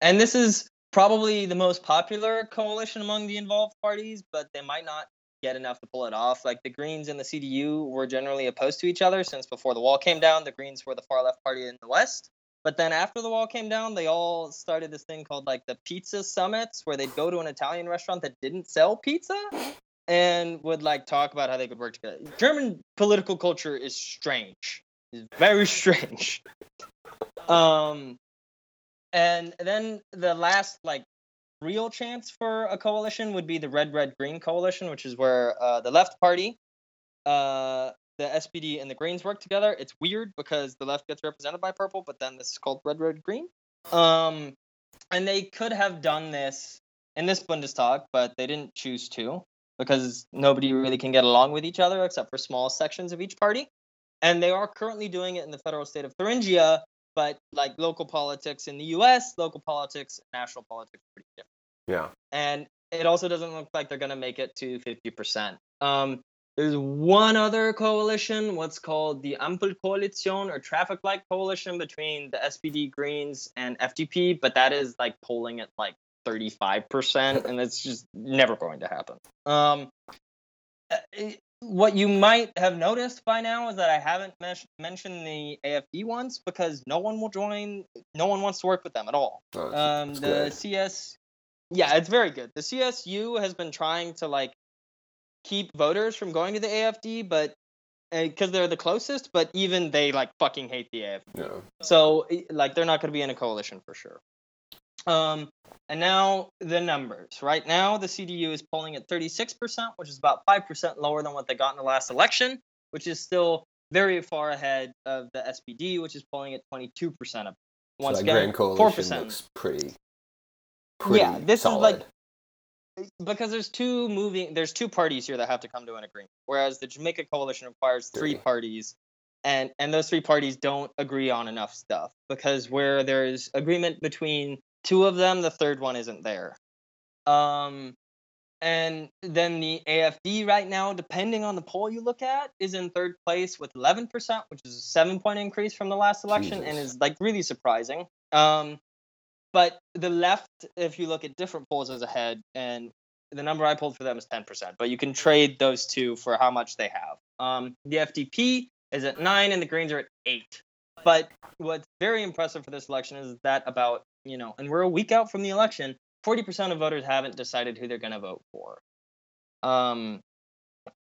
and this is probably the most popular coalition among the involved parties, but they might not get enough to pull it off. Like the Greens and the CDU were generally opposed to each other since before the wall came down. The Greens were the far left party in the West. But then after the wall came down, they all started this thing called like the pizza summits, where they'd go to an Italian restaurant that didn't sell pizza and would like talk about how they could work together. German political culture is strange. It's very strange. Um and then the last like real chance for a coalition would be the red red green coalition, which is where uh, the left party, uh, the SPD and the Greens work together. It's weird because the left gets represented by purple, but then this is called red red green. Um and they could have done this in this Bundestag, but they didn't choose to because nobody really can get along with each other except for small sections of each party. And they are currently doing it in the federal state of Thuringia, but like local politics in the US, local politics, national politics are pretty different. Yeah. And it also doesn't look like they're going to make it to 50%. Um, there's one other coalition, what's called the Ampelkoalition or traffic light coalition between the SPD Greens and FDP, but that is like polling at like 35%, and it's just never going to happen. Um, uh, what you might have noticed by now is that I haven't mes- mentioned the AFD ones because no one will join, no one wants to work with them at all. Oh, Um, the good. CS, yeah, it's very good. The CSU has been trying to like keep voters from going to the AFD, but because they're the closest, but even they like fucking hate the AFD. Yeah. So like they're not going to be in a coalition for sure. Um, and now the numbers. Right now, the CDU is polling at 36%, which is about 5% lower than what they got in the last election, which is still very far ahead of the SPD, which is polling at 22% of. Once that again, 4%. looks pretty Yeah, this is like- because there's two moving there's two parties here that have to come to an agreement whereas the jamaica coalition requires three Three. parties and and those three parties don't agree on enough stuff because where there's agreement between two of them the third one isn't there. Um and then the afd right now depending on the poll you look at is in third place with 11% which is a seven point increase from the last election and is like really surprising. Um but the left, if you look at different polls, is ahead, and the number I pulled for them is 10%. But you can trade those two for how much they have. Um, the FDP is at nine, and the Greens are at eight. But what's very impressive for this election is that about you know, and we're a week out from the election, 40% of voters haven't decided who they're going to vote for. Um,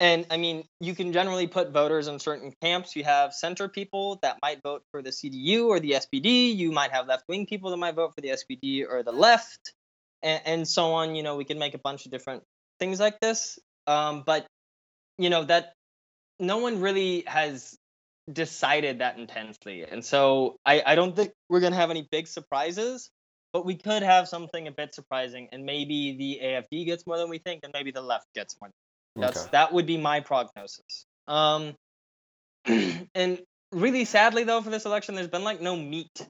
and I mean, you can generally put voters in certain camps. You have center people that might vote for the CDU or the SPD. You might have left wing people that might vote for the SPD or the left, and, and so on. You know, we can make a bunch of different things like this. Um, but you know that no one really has decided that intensely, and so I, I don't think we're gonna have any big surprises. But we could have something a bit surprising, and maybe the AFD gets more than we think, and maybe the left gets more. That's Okay. that would be my prognosis. Um, and really sadly though for this election, there's been like no meat.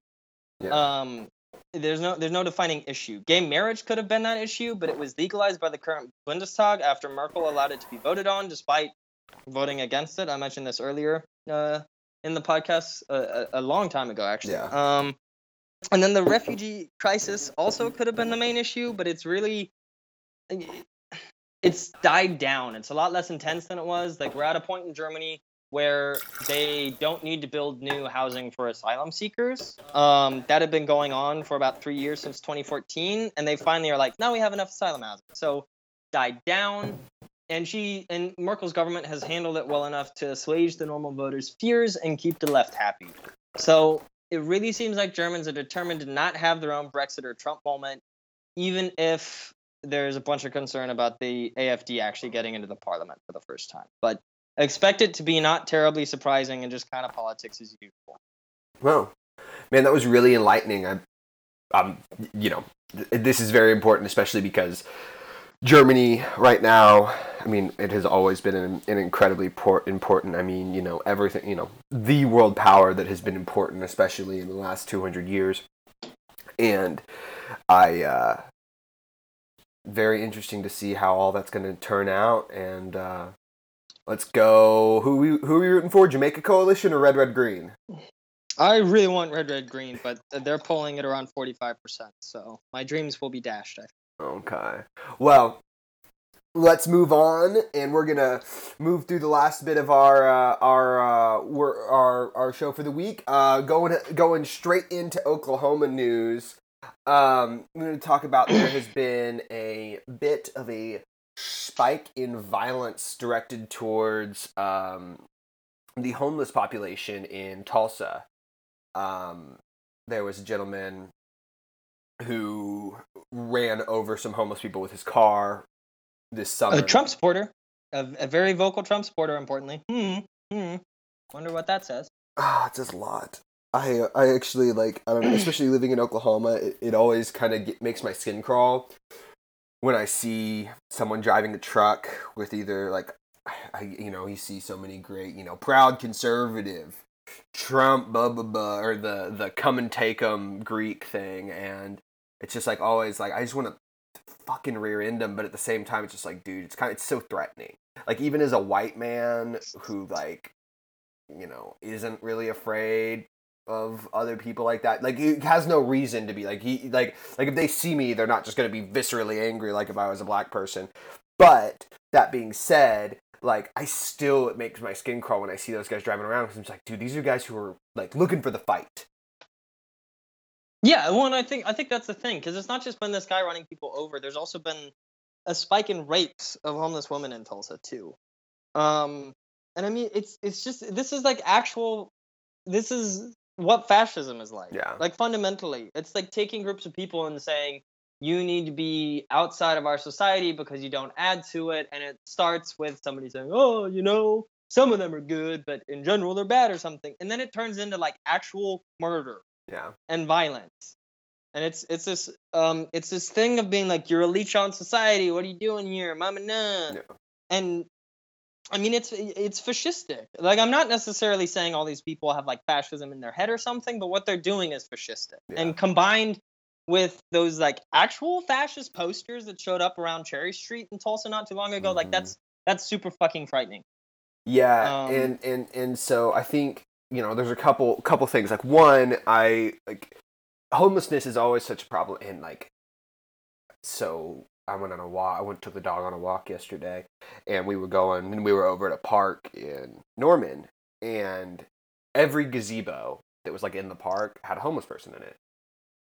Yeah. Um, there's no there's no defining issue. Gay marriage could have been that issue, but it was legalized by the current Bundestag after Merkel allowed it to be voted on, despite voting against it. I mentioned this earlier uh, in the podcast uh, a, a long time ago, actually. Yeah. Um, and then the refugee crisis also could have been the main issue, but it's really it's died down. It's a lot less intense than it was. Like we're at a point in Germany where they don't need to build new housing for asylum seekers. Um, that had been going on for about three years since 2014, and they finally are like, now we have enough asylum housing. So died down, and she and Merkel's government has handled it well enough to assuage the normal voters' fears and keep the left happy. So it really seems like Germans are determined to not have their own Brexit or Trump moment, even if there's a bunch of concern about the AFD actually getting into the parliament for the first time. But expect it to be not terribly surprising and just kind of politics as usual. Well, man, that was really enlightening. I, um, you know, th- this is very important, especially because Germany right now. I mean, it has always been an, an incredibly por- important. I mean, you know, everything. You know, the world power that has been important, especially in the last two hundred years. And I, uh, very interesting to see how all that's going to turn out. And uh, let's go. Who we who are we rooting for? Jamaica Coalition or Red Red Green? I really want red, red, green, but they're polling at around 45%. So my dreams will be dashed. I think. Okay. Well, let's move on, and we're gonna move through the last bit of our uh, our uh, our our show for the week. Uh, going going straight into Oklahoma news. Um, I'm going to talk about there has been a bit of a spike in violence directed towards um, the homeless population in Tulsa. Um, there was a gentleman who ran over some homeless people with his car this summer. A Trump supporter, a, a very vocal Trump supporter, importantly. Hmm. Hmm. Wonder what that says. Ah, it's just a lot. I I actually like I don't know, especially living in Oklahoma. It, it always kind of makes my skin crawl when I see someone driving a truck with either like I you know you see so many great you know proud conservative Trump blah blah blah or the the come and take 'em Greek thing and it's just like always like I just want to fucking rear end them but at the same time it's just like dude it's kind of it's so threatening like even as a white man who like you know isn't really afraid of other people like that like he has no reason to be like he like like if they see me they're not just going to be viscerally angry like if i was a black person but that being said like i still it makes my skin crawl when i see those guys driving around because i'm just like dude these are guys who are like looking for the fight Yeah, well, and I think I think that's the thing because it's not just been this guy running people over. There's also been a spike in rapes of homeless women in Tulsa too. Um, and I mean, it's it's just this is like actual. This is what fascism is like. Yeah. Like fundamentally, it's like taking groups of people and saying you need to be outside of our society because you don't add to it, and it starts with somebody saying, "Oh, you know." Some of them are good, but in general they're bad or something. And then it turns into like actual murder yeah and violence. And it's it's this um it's this thing of being like you're a leech on society. What are you doing here, mama? Nah. Yeah. And I mean it's it's fascistic. Like I'm not necessarily saying all these people have like fascism in their head or something, but what they're doing is fascistic. Yeah. And combined with those like actual fascist posters that showed up around Cherry Street in Tulsa not too long ago, like Mhm. that's that's super fucking frightening. Yeah, Um, and and and so I think you know there's a couple couple things. Like one, I like homelessness is always such a problem, and like so I went on a walk. I went took the dog on a walk yesterday, and we were going and we were over at a park in Norman, and every gazebo that was like in the park had a homeless person in it,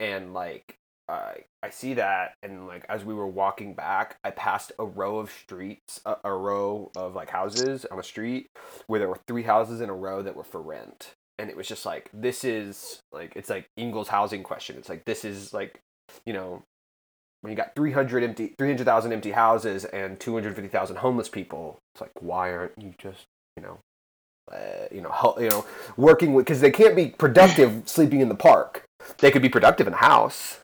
and like I I see that, and like as we were walking back, I passed a row of streets, a, a row of like houses on a street where there were three houses in a row that were for rent, and it was just like this is like it's like Engels housing question. It's like this is like you know when you got 300 empty 300,000 empty houses and 250,000 homeless people it's like why aren't you just you know uh, you know hel- you know working with because they can't be productive sleeping in the park they could be productive in the house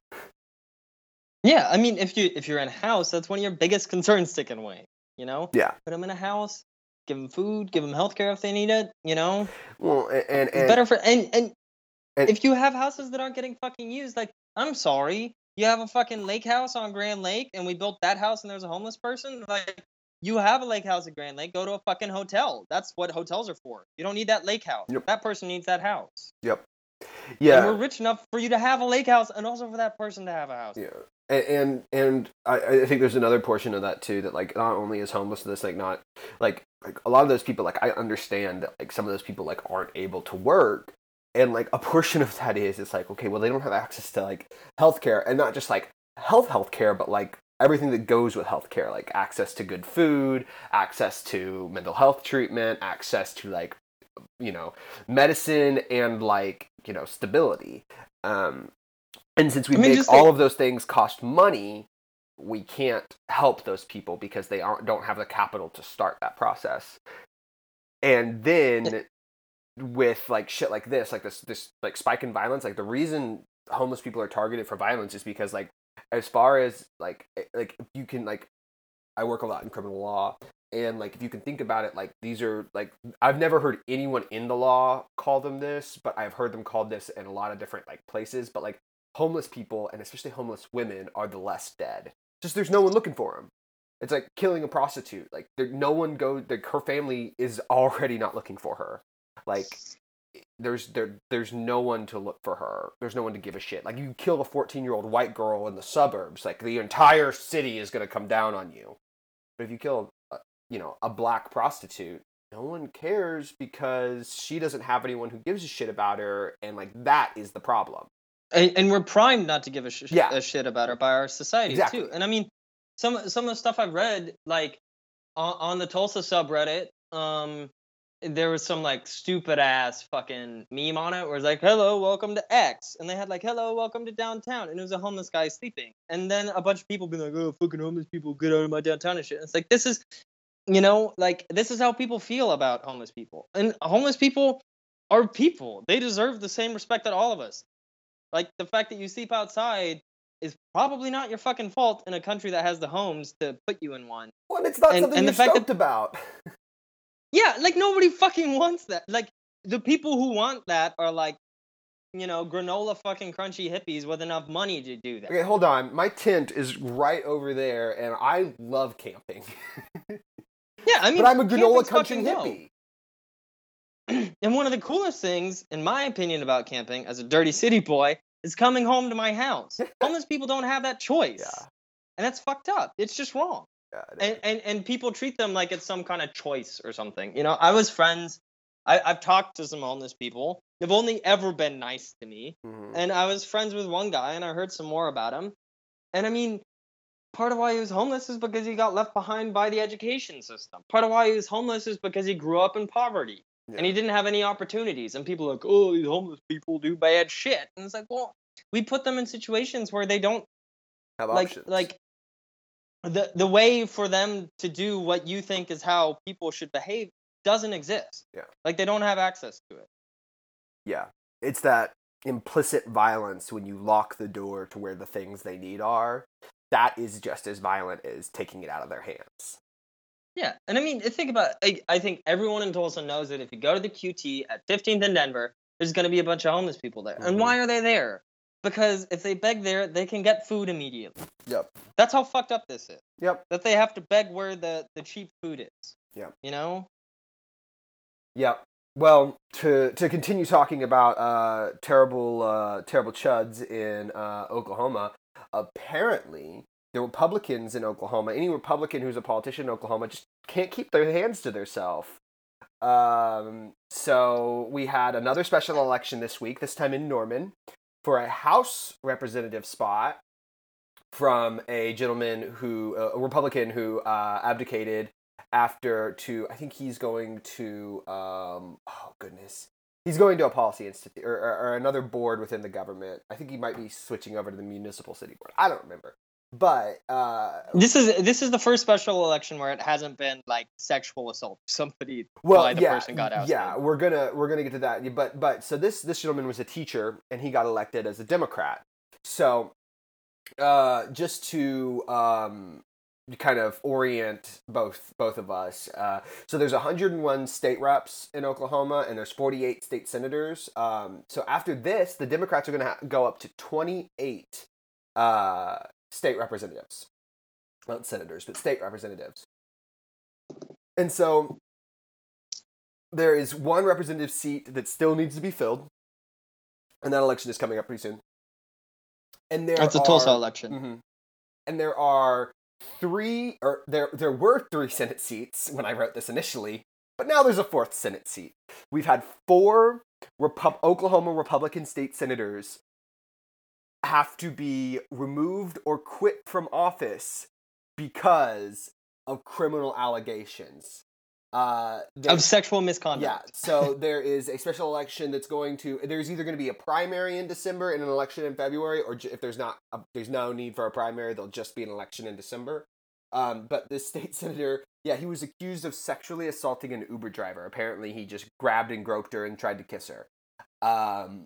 Yeah, I mean, if you if you're in a house, that's one of your biggest concerns taken away. You know, yeah put them in a house, give them food, give them healthcare if they need it. You know, well and and, it's and better for and, and and- if you have houses that aren't getting fucking used, like I'm sorry, you have a fucking lake house on Grand Lake, and we built that house, and there's a homeless person. Like you have a lake house at Grand Lake, go to a fucking hotel. That's what hotels are for. You don't need that lake house. Yep. That person needs that house. yep And yeah we're rich enough for you to have a lake house, and also for that person to have a house. Yeah, and and, and I, I think there's another portion of that too that like not only is homelessness like not like like a lot of those people like I understand that like some of those people like aren't able to work, and like a portion of that is it's like okay well they don't have access to like healthcare and not just like health healthcare but like everything that goes with healthcare like access to good food, access to mental health treatment, access to like you know medicine and like you know stability. Um and since we I mean, make all like- of those things cost money we can't help those people because they aren't don't have the capital to start that process. And then with like shit like this like this this like spike in violence like the reason homeless people are targeted for violence is because like as far as like eh, like you can like i work a lot in criminal law and like if you can think about it like these are like i've never heard anyone in the law call them this but i've heard them called this in a lot of different like places but like homeless people and especially homeless women are the less dead. Just there's no one looking for them it's like killing a prostitute like no one go like her family is already not looking for her like there's there there's no one to look for her there's no one to give a shit like you kill a 14 year old white girl in the suburbs like the entire city is going to come down on you but if you kill a, you know a black prostitute no one cares because she doesn't have anyone who gives a shit about her and like that is the problem and, and we're primed not to give a, sh- Yeah. a shit about her by our society Exactly. too. And I mean, some some of the stuff I've read, like on, on the Tulsa subreddit, um, there was some like stupid ass fucking meme on it where it's like, "Hello, welcome to X," and they had like, "Hello, welcome to downtown," and it was a homeless guy sleeping, and then a bunch of people being like, "Oh, fucking homeless people, get out of my downtown and shit." And it's like this is, you know, like this is how people feel about homeless people, and homeless people are people. They deserve the same respect that all of us. Like the fact that you sleep outside is probably not your fucking fault in a country that has the homes to put you in one. well it's not And- something and you're the fact that- stoked about Yeah, like nobody fucking wants that. Like the people who want that are like, you know, granola fucking crunchy hippies with enough money to do that. okay hold on my tent is right over there and i love camping Yeah, I mean, but i'm a granola camping's country fucking dope. hippie And one of the coolest things, in my opinion, about camping as a dirty city boy is coming home to my house. Homeless people don't have that choice. Yeah. And that's fucked up. It's just wrong. Yeah, and, and and people treat them like it's some kind of choice or something. You know, I was friends. I, I've talked to some homeless people. They've only ever been nice to me, Mhm. and I was friends with one guy, and I heard some more about him. And I mean, part of why he was homeless is because he got left behind by the education system. Part of why he was homeless is because he grew up in poverty and he didn't have any opportunities. And people are like, oh, these homeless people do bad shit. And it's like, well, we put them in situations where they don't have like options. like the the way for them to do what you think is how people should behave doesn't exist. Yeah. Like they don't have access to it. Yeah. It's that implicit violence when you lock the door to where the things they need are. That is just as violent as taking it out of their hands. Yeah. And I mean, think about I, I think everyone in Tulsa knows that if you go to the QT at 15th and Denver, there's going to be a bunch of homeless people there. Mhm. And why are they there? Because if they beg there, they can get food immediately. Yep. That's how fucked up this is. Yep. That they have to beg where the the cheap food is. Yep. You know? Yep. Well, to to continue talking about uh, terrible uh, terrible chuds in uh, Oklahoma, apparently the Republicans in Oklahoma, any Republican who's a politician in Oklahoma, just can't keep their hands to themselves. Um, so we had another special election this week, this time in Norman, for a House representative spot. from a gentleman who, a Republican who uh, abdicated after to, I think he's going to, um, oh goodness, he's going to a policy institute or, or, or another board within the government. I think he might be switching over to the municipal city board. I don't remember. But uh, This is this is the first special election where it hasn't been like sexual assault. Somebody well, why the yeah, person got out yeah, we're gonna we're gonna get to that. But but so this this gentleman was a teacher and he got elected as a Democrat. So uh, just to um, kind of orient both both of us. Uh, so there's 101 state reps in Oklahoma, and there's 48 state senators. Um, so after this, the Democrats are to ha- go up to 28 uh, state representatives, not senators, but state representatives. And so there is one representative seat that still needs to be filled, and that election is coming up pretty soon. And there It's a are, Tulsa election. Mhm. And there are three, or there there were three Senate seats when I wrote this initially, but now there's a fourth Senate seat. We've had four Repu- Oklahoma Republican state senators have to be removed or quit from office because of criminal allegations. Uh, Of sexual misconduct. yeah, so there is a special election that's going to. There's either going to be a primary in December and an election in February, or j- if there's not, a, there's no need for a primary, there'll just be an election in December. Um, but this state senator, yeah, he was accused of sexually assaulting an Uber driver. Apparently, he just grabbed and groped her and tried to kiss her. Um,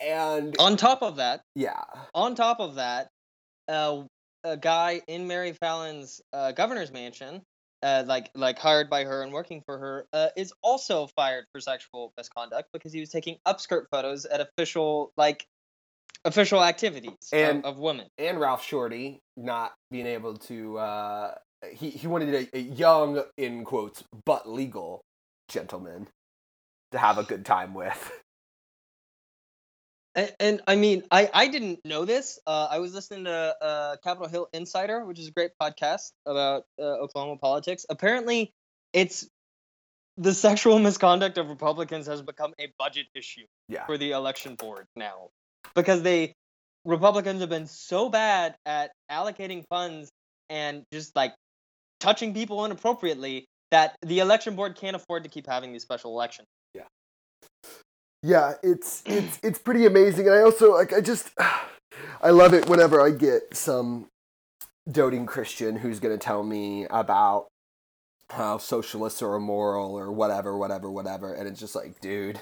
and On top of that, yeah, on top of that, uh, a guy in Mary Fallin's uh, governor's mansion, uh, like like hired by her and working for her, uh, is also fired for sexual misconduct because he was taking upskirt photos at official like official activities of- of, women. and Ralph Shortey not being able to. Uh, he he wanted a, a young in quotes but legal gentleman to have a good time with. And, and I mean, I, I didn't know this. Uh, I was listening to uh, Capitol Hill Insider, which is a great podcast about uh, Oklahoma politics. Apparently, it's the sexual misconduct of Republicans has become a budget issue Yeah. for the election board now because they Republicans have been so bad at allocating funds and just like touching people inappropriately that the election board can't afford to keep having these special elections. Yeah, it's it's it's pretty amazing, and I also like I just I love it whenever I get some doting Christian who's gonna tell me about how socialists are immoral or whatever, whatever, whatever, and it's just like, dude,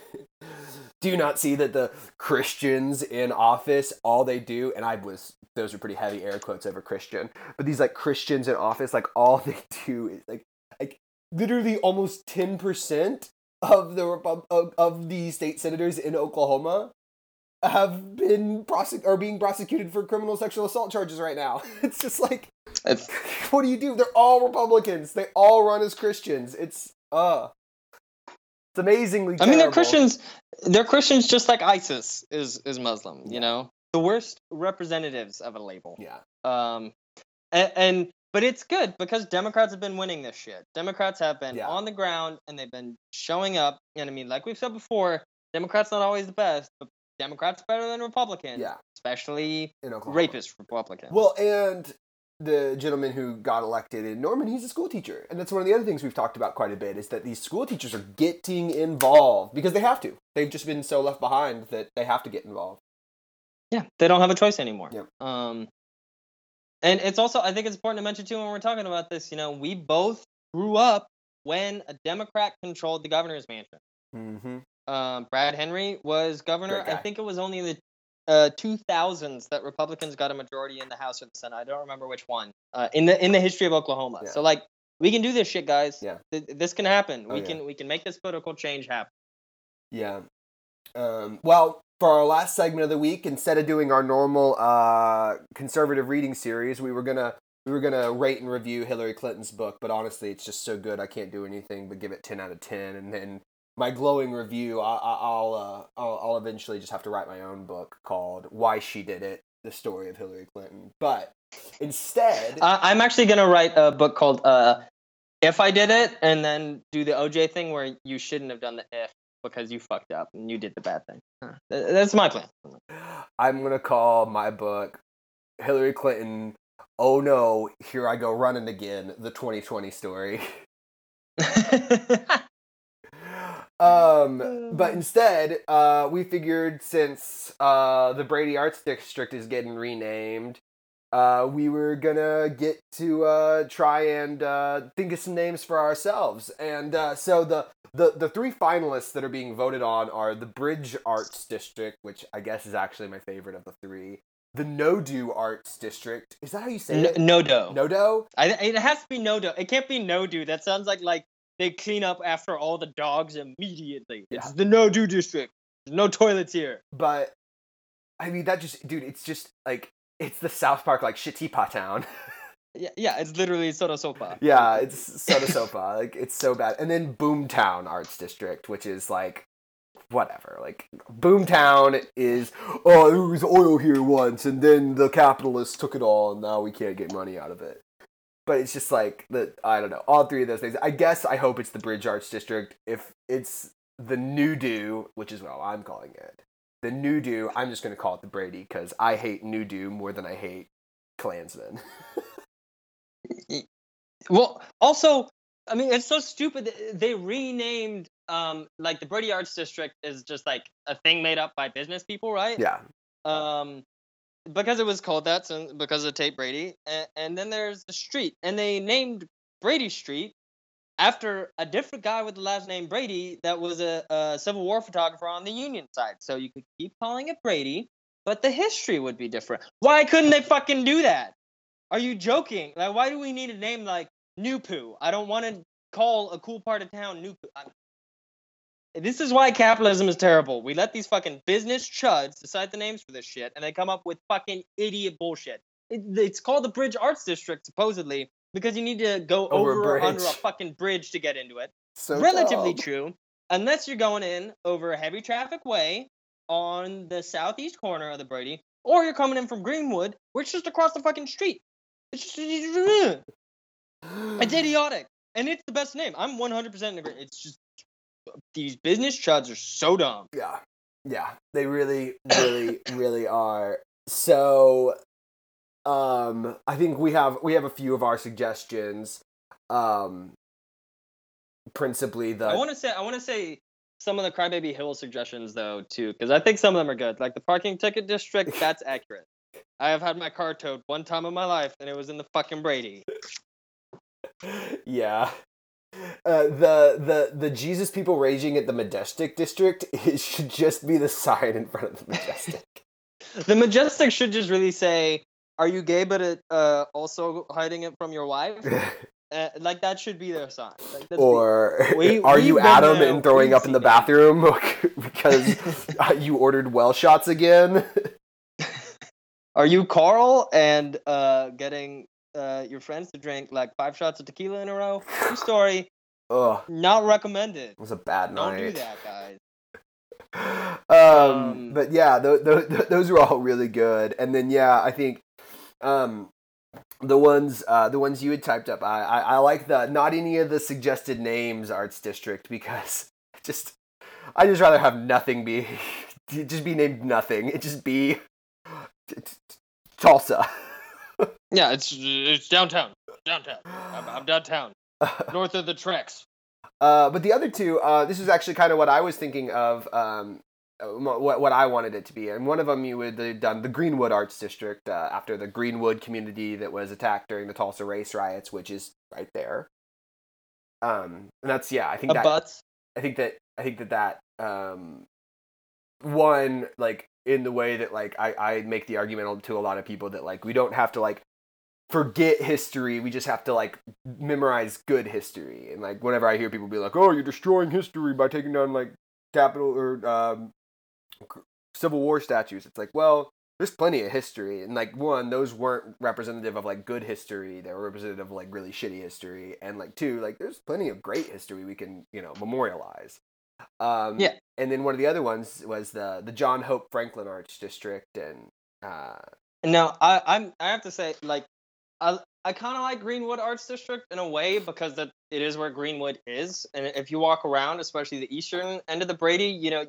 do you not see that the Christians in office all they do, and I was those are pretty heavy air quotes over Christian, but these like Christians in office, like all they do is like like literally almost ten percent of the Repub- of, of the state senators in Oklahoma have been prosec- are being prosecuted for criminal sexual assault charges right now. It's just like It's, what do you do? They're all Republicans. They all run as Christians. It's uh it's amazingly I mean, they're. Christians. They're Christians just like ISIS is is Muslim. Yeah. You know, the worst representatives of a label. Yeah. Um, and, and but it's good because Democrats have been winning this shit. Democrats have been Yeah. on the ground and they've been showing up. And I mean, like we've said before, Democrats not always the best, but Democrats better than Republicans. Yeah. Especially In rapist Republicans. Well, and the gentleman who got elected in Norman, he's a school teacher. And that's one of the other things we've talked about quite a bit is that these school teachers are getting involved because they have to. They've just been so left behind that they have to get involved. Yeah, they don't have a choice anymore. Yep. Um, and it's also I think it's important to mention too when we're talking about this. You know, we both grew up when a Democrat controlled the governor's mansion. Mm-hmm. Um, Brad Henry was governor. I think it was only the uh, 2000s that Republicans got a majority in the House or the Senate. I don't remember which one. Uh, in the in the history of Oklahoma. Yeah. So like we can do this shit, guys. Yeah. Th- this can happen. Oh, we yeah. can we can make this political change happen. Yeah. Um, well, for our last segment of the week, instead of doing our normal uh, conservative reading series, we were gonna we were gonna rate and review Hillary Clinton's book. But honestly, it's just so good, I can't do anything but give it ten out of ten. And then my glowing review, I, I, I'll, uh, I'll I'll eventually just have to write my own book called "Why She Did It: The Story of Hillary Clinton." But instead, Uh, I'm actually gonna write a book called uh, "If I Did It," and then do the OJ thing where you shouldn't have done the if because you fucked up and you did the bad thing. Huh. That's my plan. I'm gonna call my book Hillary Clinton. Oh no, here I go running again. The 2020 story. um, but instead, uh, we figured since uh, the Brady Arts District is getting renamed, uh, we were gonna get to uh, try and uh, think of some names for ourselves. And uh, so the, the the three finalists that are being voted on are the Bridge Arts District, which I guess is actually my favorite of the three. The No Do Arts District. Is that how you say N- it? Nodo. Nodo? I, it has to be No Do. It can't be No Do. That sounds like like they clean up after all the dogs immediately. It's the No Do district. There's no toilets here. But I mean, that just, dude, it's just like it's the South Park like Shitipa town. Yeah, yeah. It's literally Soto Sopa. yeah, it's Soda Sopa. like it's so bad. And then Boomtown Arts District, which is like whatever. Like Boomtown is oh there was oil here once, and then the capitalists took it all, and now we can't get money out of it. But it's just like the I don't know all three of those things. I guess I hope it's the Bridge Arts District. If it's the New Do, which is what I'm calling it, the New Do, I'm just gonna call it the Brady because I hate New Do more than I hate Klansmen. Well, also, I mean, it's so stupid. They renamed, um, like the Brady Arts District is just like a thing made up by business people, right? yeah, Um, because it was called that, so because of Tate Brady, and, and then there's the street, and they named Brady Street after a different guy with the last name Brady that was a, a Civil War photographer on the Union side. So you could keep calling it Brady, but the history would be different. Why couldn't they fucking do that? Are you joking? Like, why do we need a name like Nupu? I don't want to call a cool part of town Nupu. This is why capitalism is terrible. We let these fucking business chuds decide the names for this shit, and they come up with fucking idiot bullshit. It, it's called the Bridge Arts District, supposedly, because you need to go Over over, or under a fucking bridge to get into it. so Relatively dumb. true, unless you're going in over a heavy traffic way on the southeast corner of the Brady, or you're coming in from Greenwood, which is just across the fucking street. It's just it's idiotic, and it's the best name. I'm 100% in agreement. It's just these business chuds are so dumb. Yeah. Yeah. They really, really, really are. So um I think we have we have a few of our suggestions. Um principally the I want to say I want to say some of the Crybaby Hill suggestions though too, because I think some of them are good. Like the parking ticket district, that's accurate. I have had my car towed one time in my life, and it was in the fucking Brady. Yeah. Uh, the the the Jesus people raging at the Majestic district it should just be the sign in front of the Majestic. The Majestic should just really say, "Are you gay?" But it, uh, also hiding it from your wife. Uh, like that should be their sign. Like, that's the- or We- are you Adam and throwing up in the bathroom because uh, you ordered well shots again? Are you Carl and uh, getting uh, your friends to drink like five shots of tequila in a row? True story. Ugh, Not recommended. it was a bad night. Don't do that, guys. um, Um, but yeah, th- th- th- those are all really good. And then yeah, I think um, the ones uh, the ones you had typed up, I, I I like the not any of the suggested names arts district because just I just rather have nothing be just be named nothing. It just be Tulsa. Yeah, it's it's downtown. Downtown. I'm, I'm downtown. North of the tracks. Uh, but the other two, uh, this is actually kind of what I was thinking of, um, what, what I wanted it to be. And one of them you would have done the Greenwood Arts District uh, after the Greenwood community that was attacked during the Tulsa race riots, which is right there. Um, and that's yeah, I think that. I think that I think that that um, one like in the way that like I I make the argument to a lot of people that like we don't have to like forget history we just have to like memorize good history and like whenever I hear people be like oh you're destroying history by taking down like capital or um, Civil War statues it's like well there's plenty of history and like one those weren't representative of like good history they were representative of like really shitty history and like two like there's plenty of great history we can you know memorialize um Yeah. and then one of the other ones was the the john hope franklin arts district and uh Now I I'm I have to say like I I kind of like Greenwood Arts District in a way because that it is where Greenwood is, and if you walk around, especially the eastern end of the Brady, you know,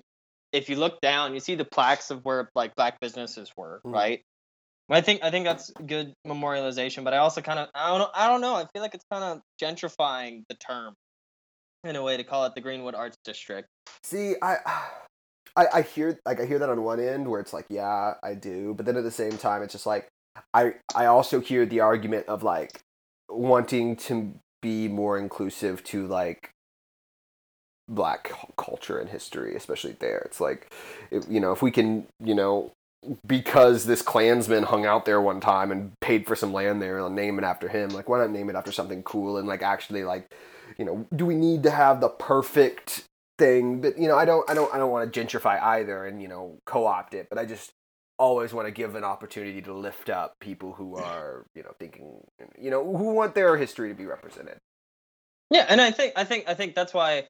if you look down, you see the plaques of where like black businesses were, Mhm. right? I think I think that's good memorialization, but I also kind of I don't I don't know I feel like it's kind of gentrifying the term in a way to call it the Greenwood Arts District. See, I, I, I hear like I hear that on one end where it's like, yeah, I do, but then at the same time, it's just like I I also hear the argument of like wanting to be more inclusive to like black culture and history, especially there. It's like, if, you know, if we can, you know, because this Klansman hung out there one time and paid for some land there, and name it after him. Like, why not name it after something cool and like actually like, you know, do we need to have the perfect thing? But you know, I don't, I don't, I don't want to gentrify either and you know co-opt it. But I just always want to give an opportunity to lift up people who mm. are you know thinking, you know, who want their history to be represented. Yeah, and I think I think I think that's why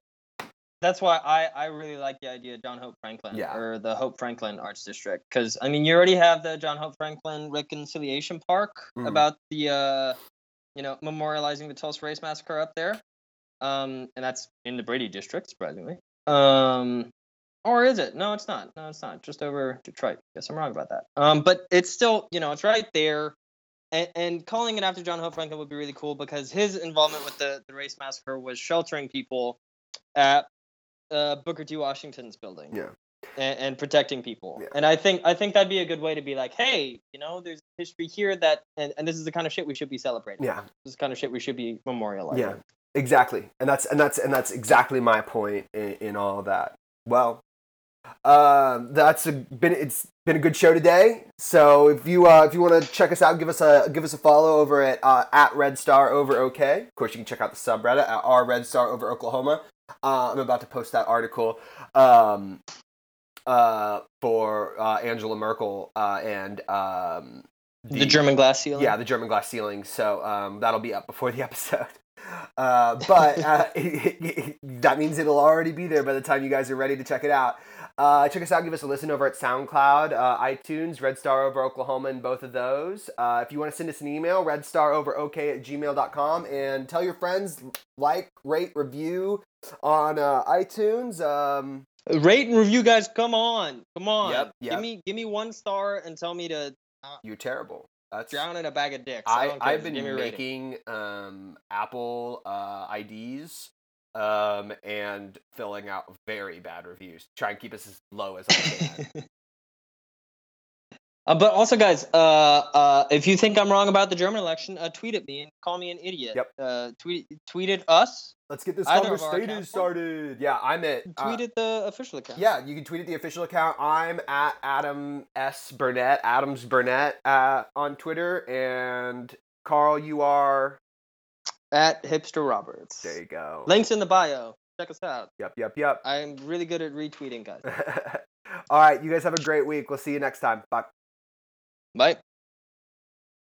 that's why I I really like the idea of John Hope Franklin Yeah. or the Hope Franklin Arts District because I mean you already have the John Hope Franklin Reconciliation Park Mhm. about the uh you know memorializing the Tulsa Race Massacre up there, um and that's in the Brady District surprisingly, um or is it? No, it's not. No, it's not. Just over Detroit. Guess I'm wrong about that. Um, but it's still you know it's right there. And, and calling it after John Hope Franklin would be really cool because his involvement with the, the race massacre was sheltering people at uh, Booker T. Washington's building. Yeah. And, and protecting people. Yeah. And I think I think that'd be a good way to be like, hey, you know, there's history here that and, and this is the kind of shit we should be celebrating. Yeah. This is the kind of shit we should be memorializing. Yeah. Exactly, and that's and that's and that's exactly my point in, in all that. Well, um, that's a, been it's been a good show today. So if you uh, if you want to check us out, give us a give us a follow over at uh, at Red Star Over OK. Of course, you can check out the subreddit at our Red Star Over Oklahoma. Uh, I'm about to post that article um, uh, for uh, Angela Merkel uh, and um, The, German glass ceiling. yeah, the German glass ceiling. So um, that'll be up before the episode. Uh, but uh, that means it'll already be there by the time you guys are ready to check it out. Uh, check us out. Give us a listen over at SoundCloud, uh, iTunes, Red Star Over Oklahoma, and both of those. Uh, if you want to send us an email, redstaroverok at gmail.com, and tell your friends, like, rate, review on uh, iTunes. Um, Rate and review, guys. Come on, come on. Yep, yep. Give me give me one star and tell me to you're terrible. That's drown in a bag of dicks. I, I. I've been making um, Apple uh, IDs um, and filling out very bad reviews. Try and keep us as low as I can. Uh, but also, guys, uh, uh, if you think I'm wrong about the German election, uh, tweet at me and call me an idiot. Yep. Uh, tweet tweeted us. Let's get this Either conversation started. Yeah, I'm at. uh, Tweet at the official account. yeah, you can tweet at the official account. I'm at Adam S Burnett, Adams Burnett uh, on Twitter, and Carl, you are. At hipster Roberts. There you go. Links in the bio. Check us out. Yep, yep, yep. I'm really good at retweeting, guys. All right, you guys have a great week. We'll see you next time. Bye. Bye.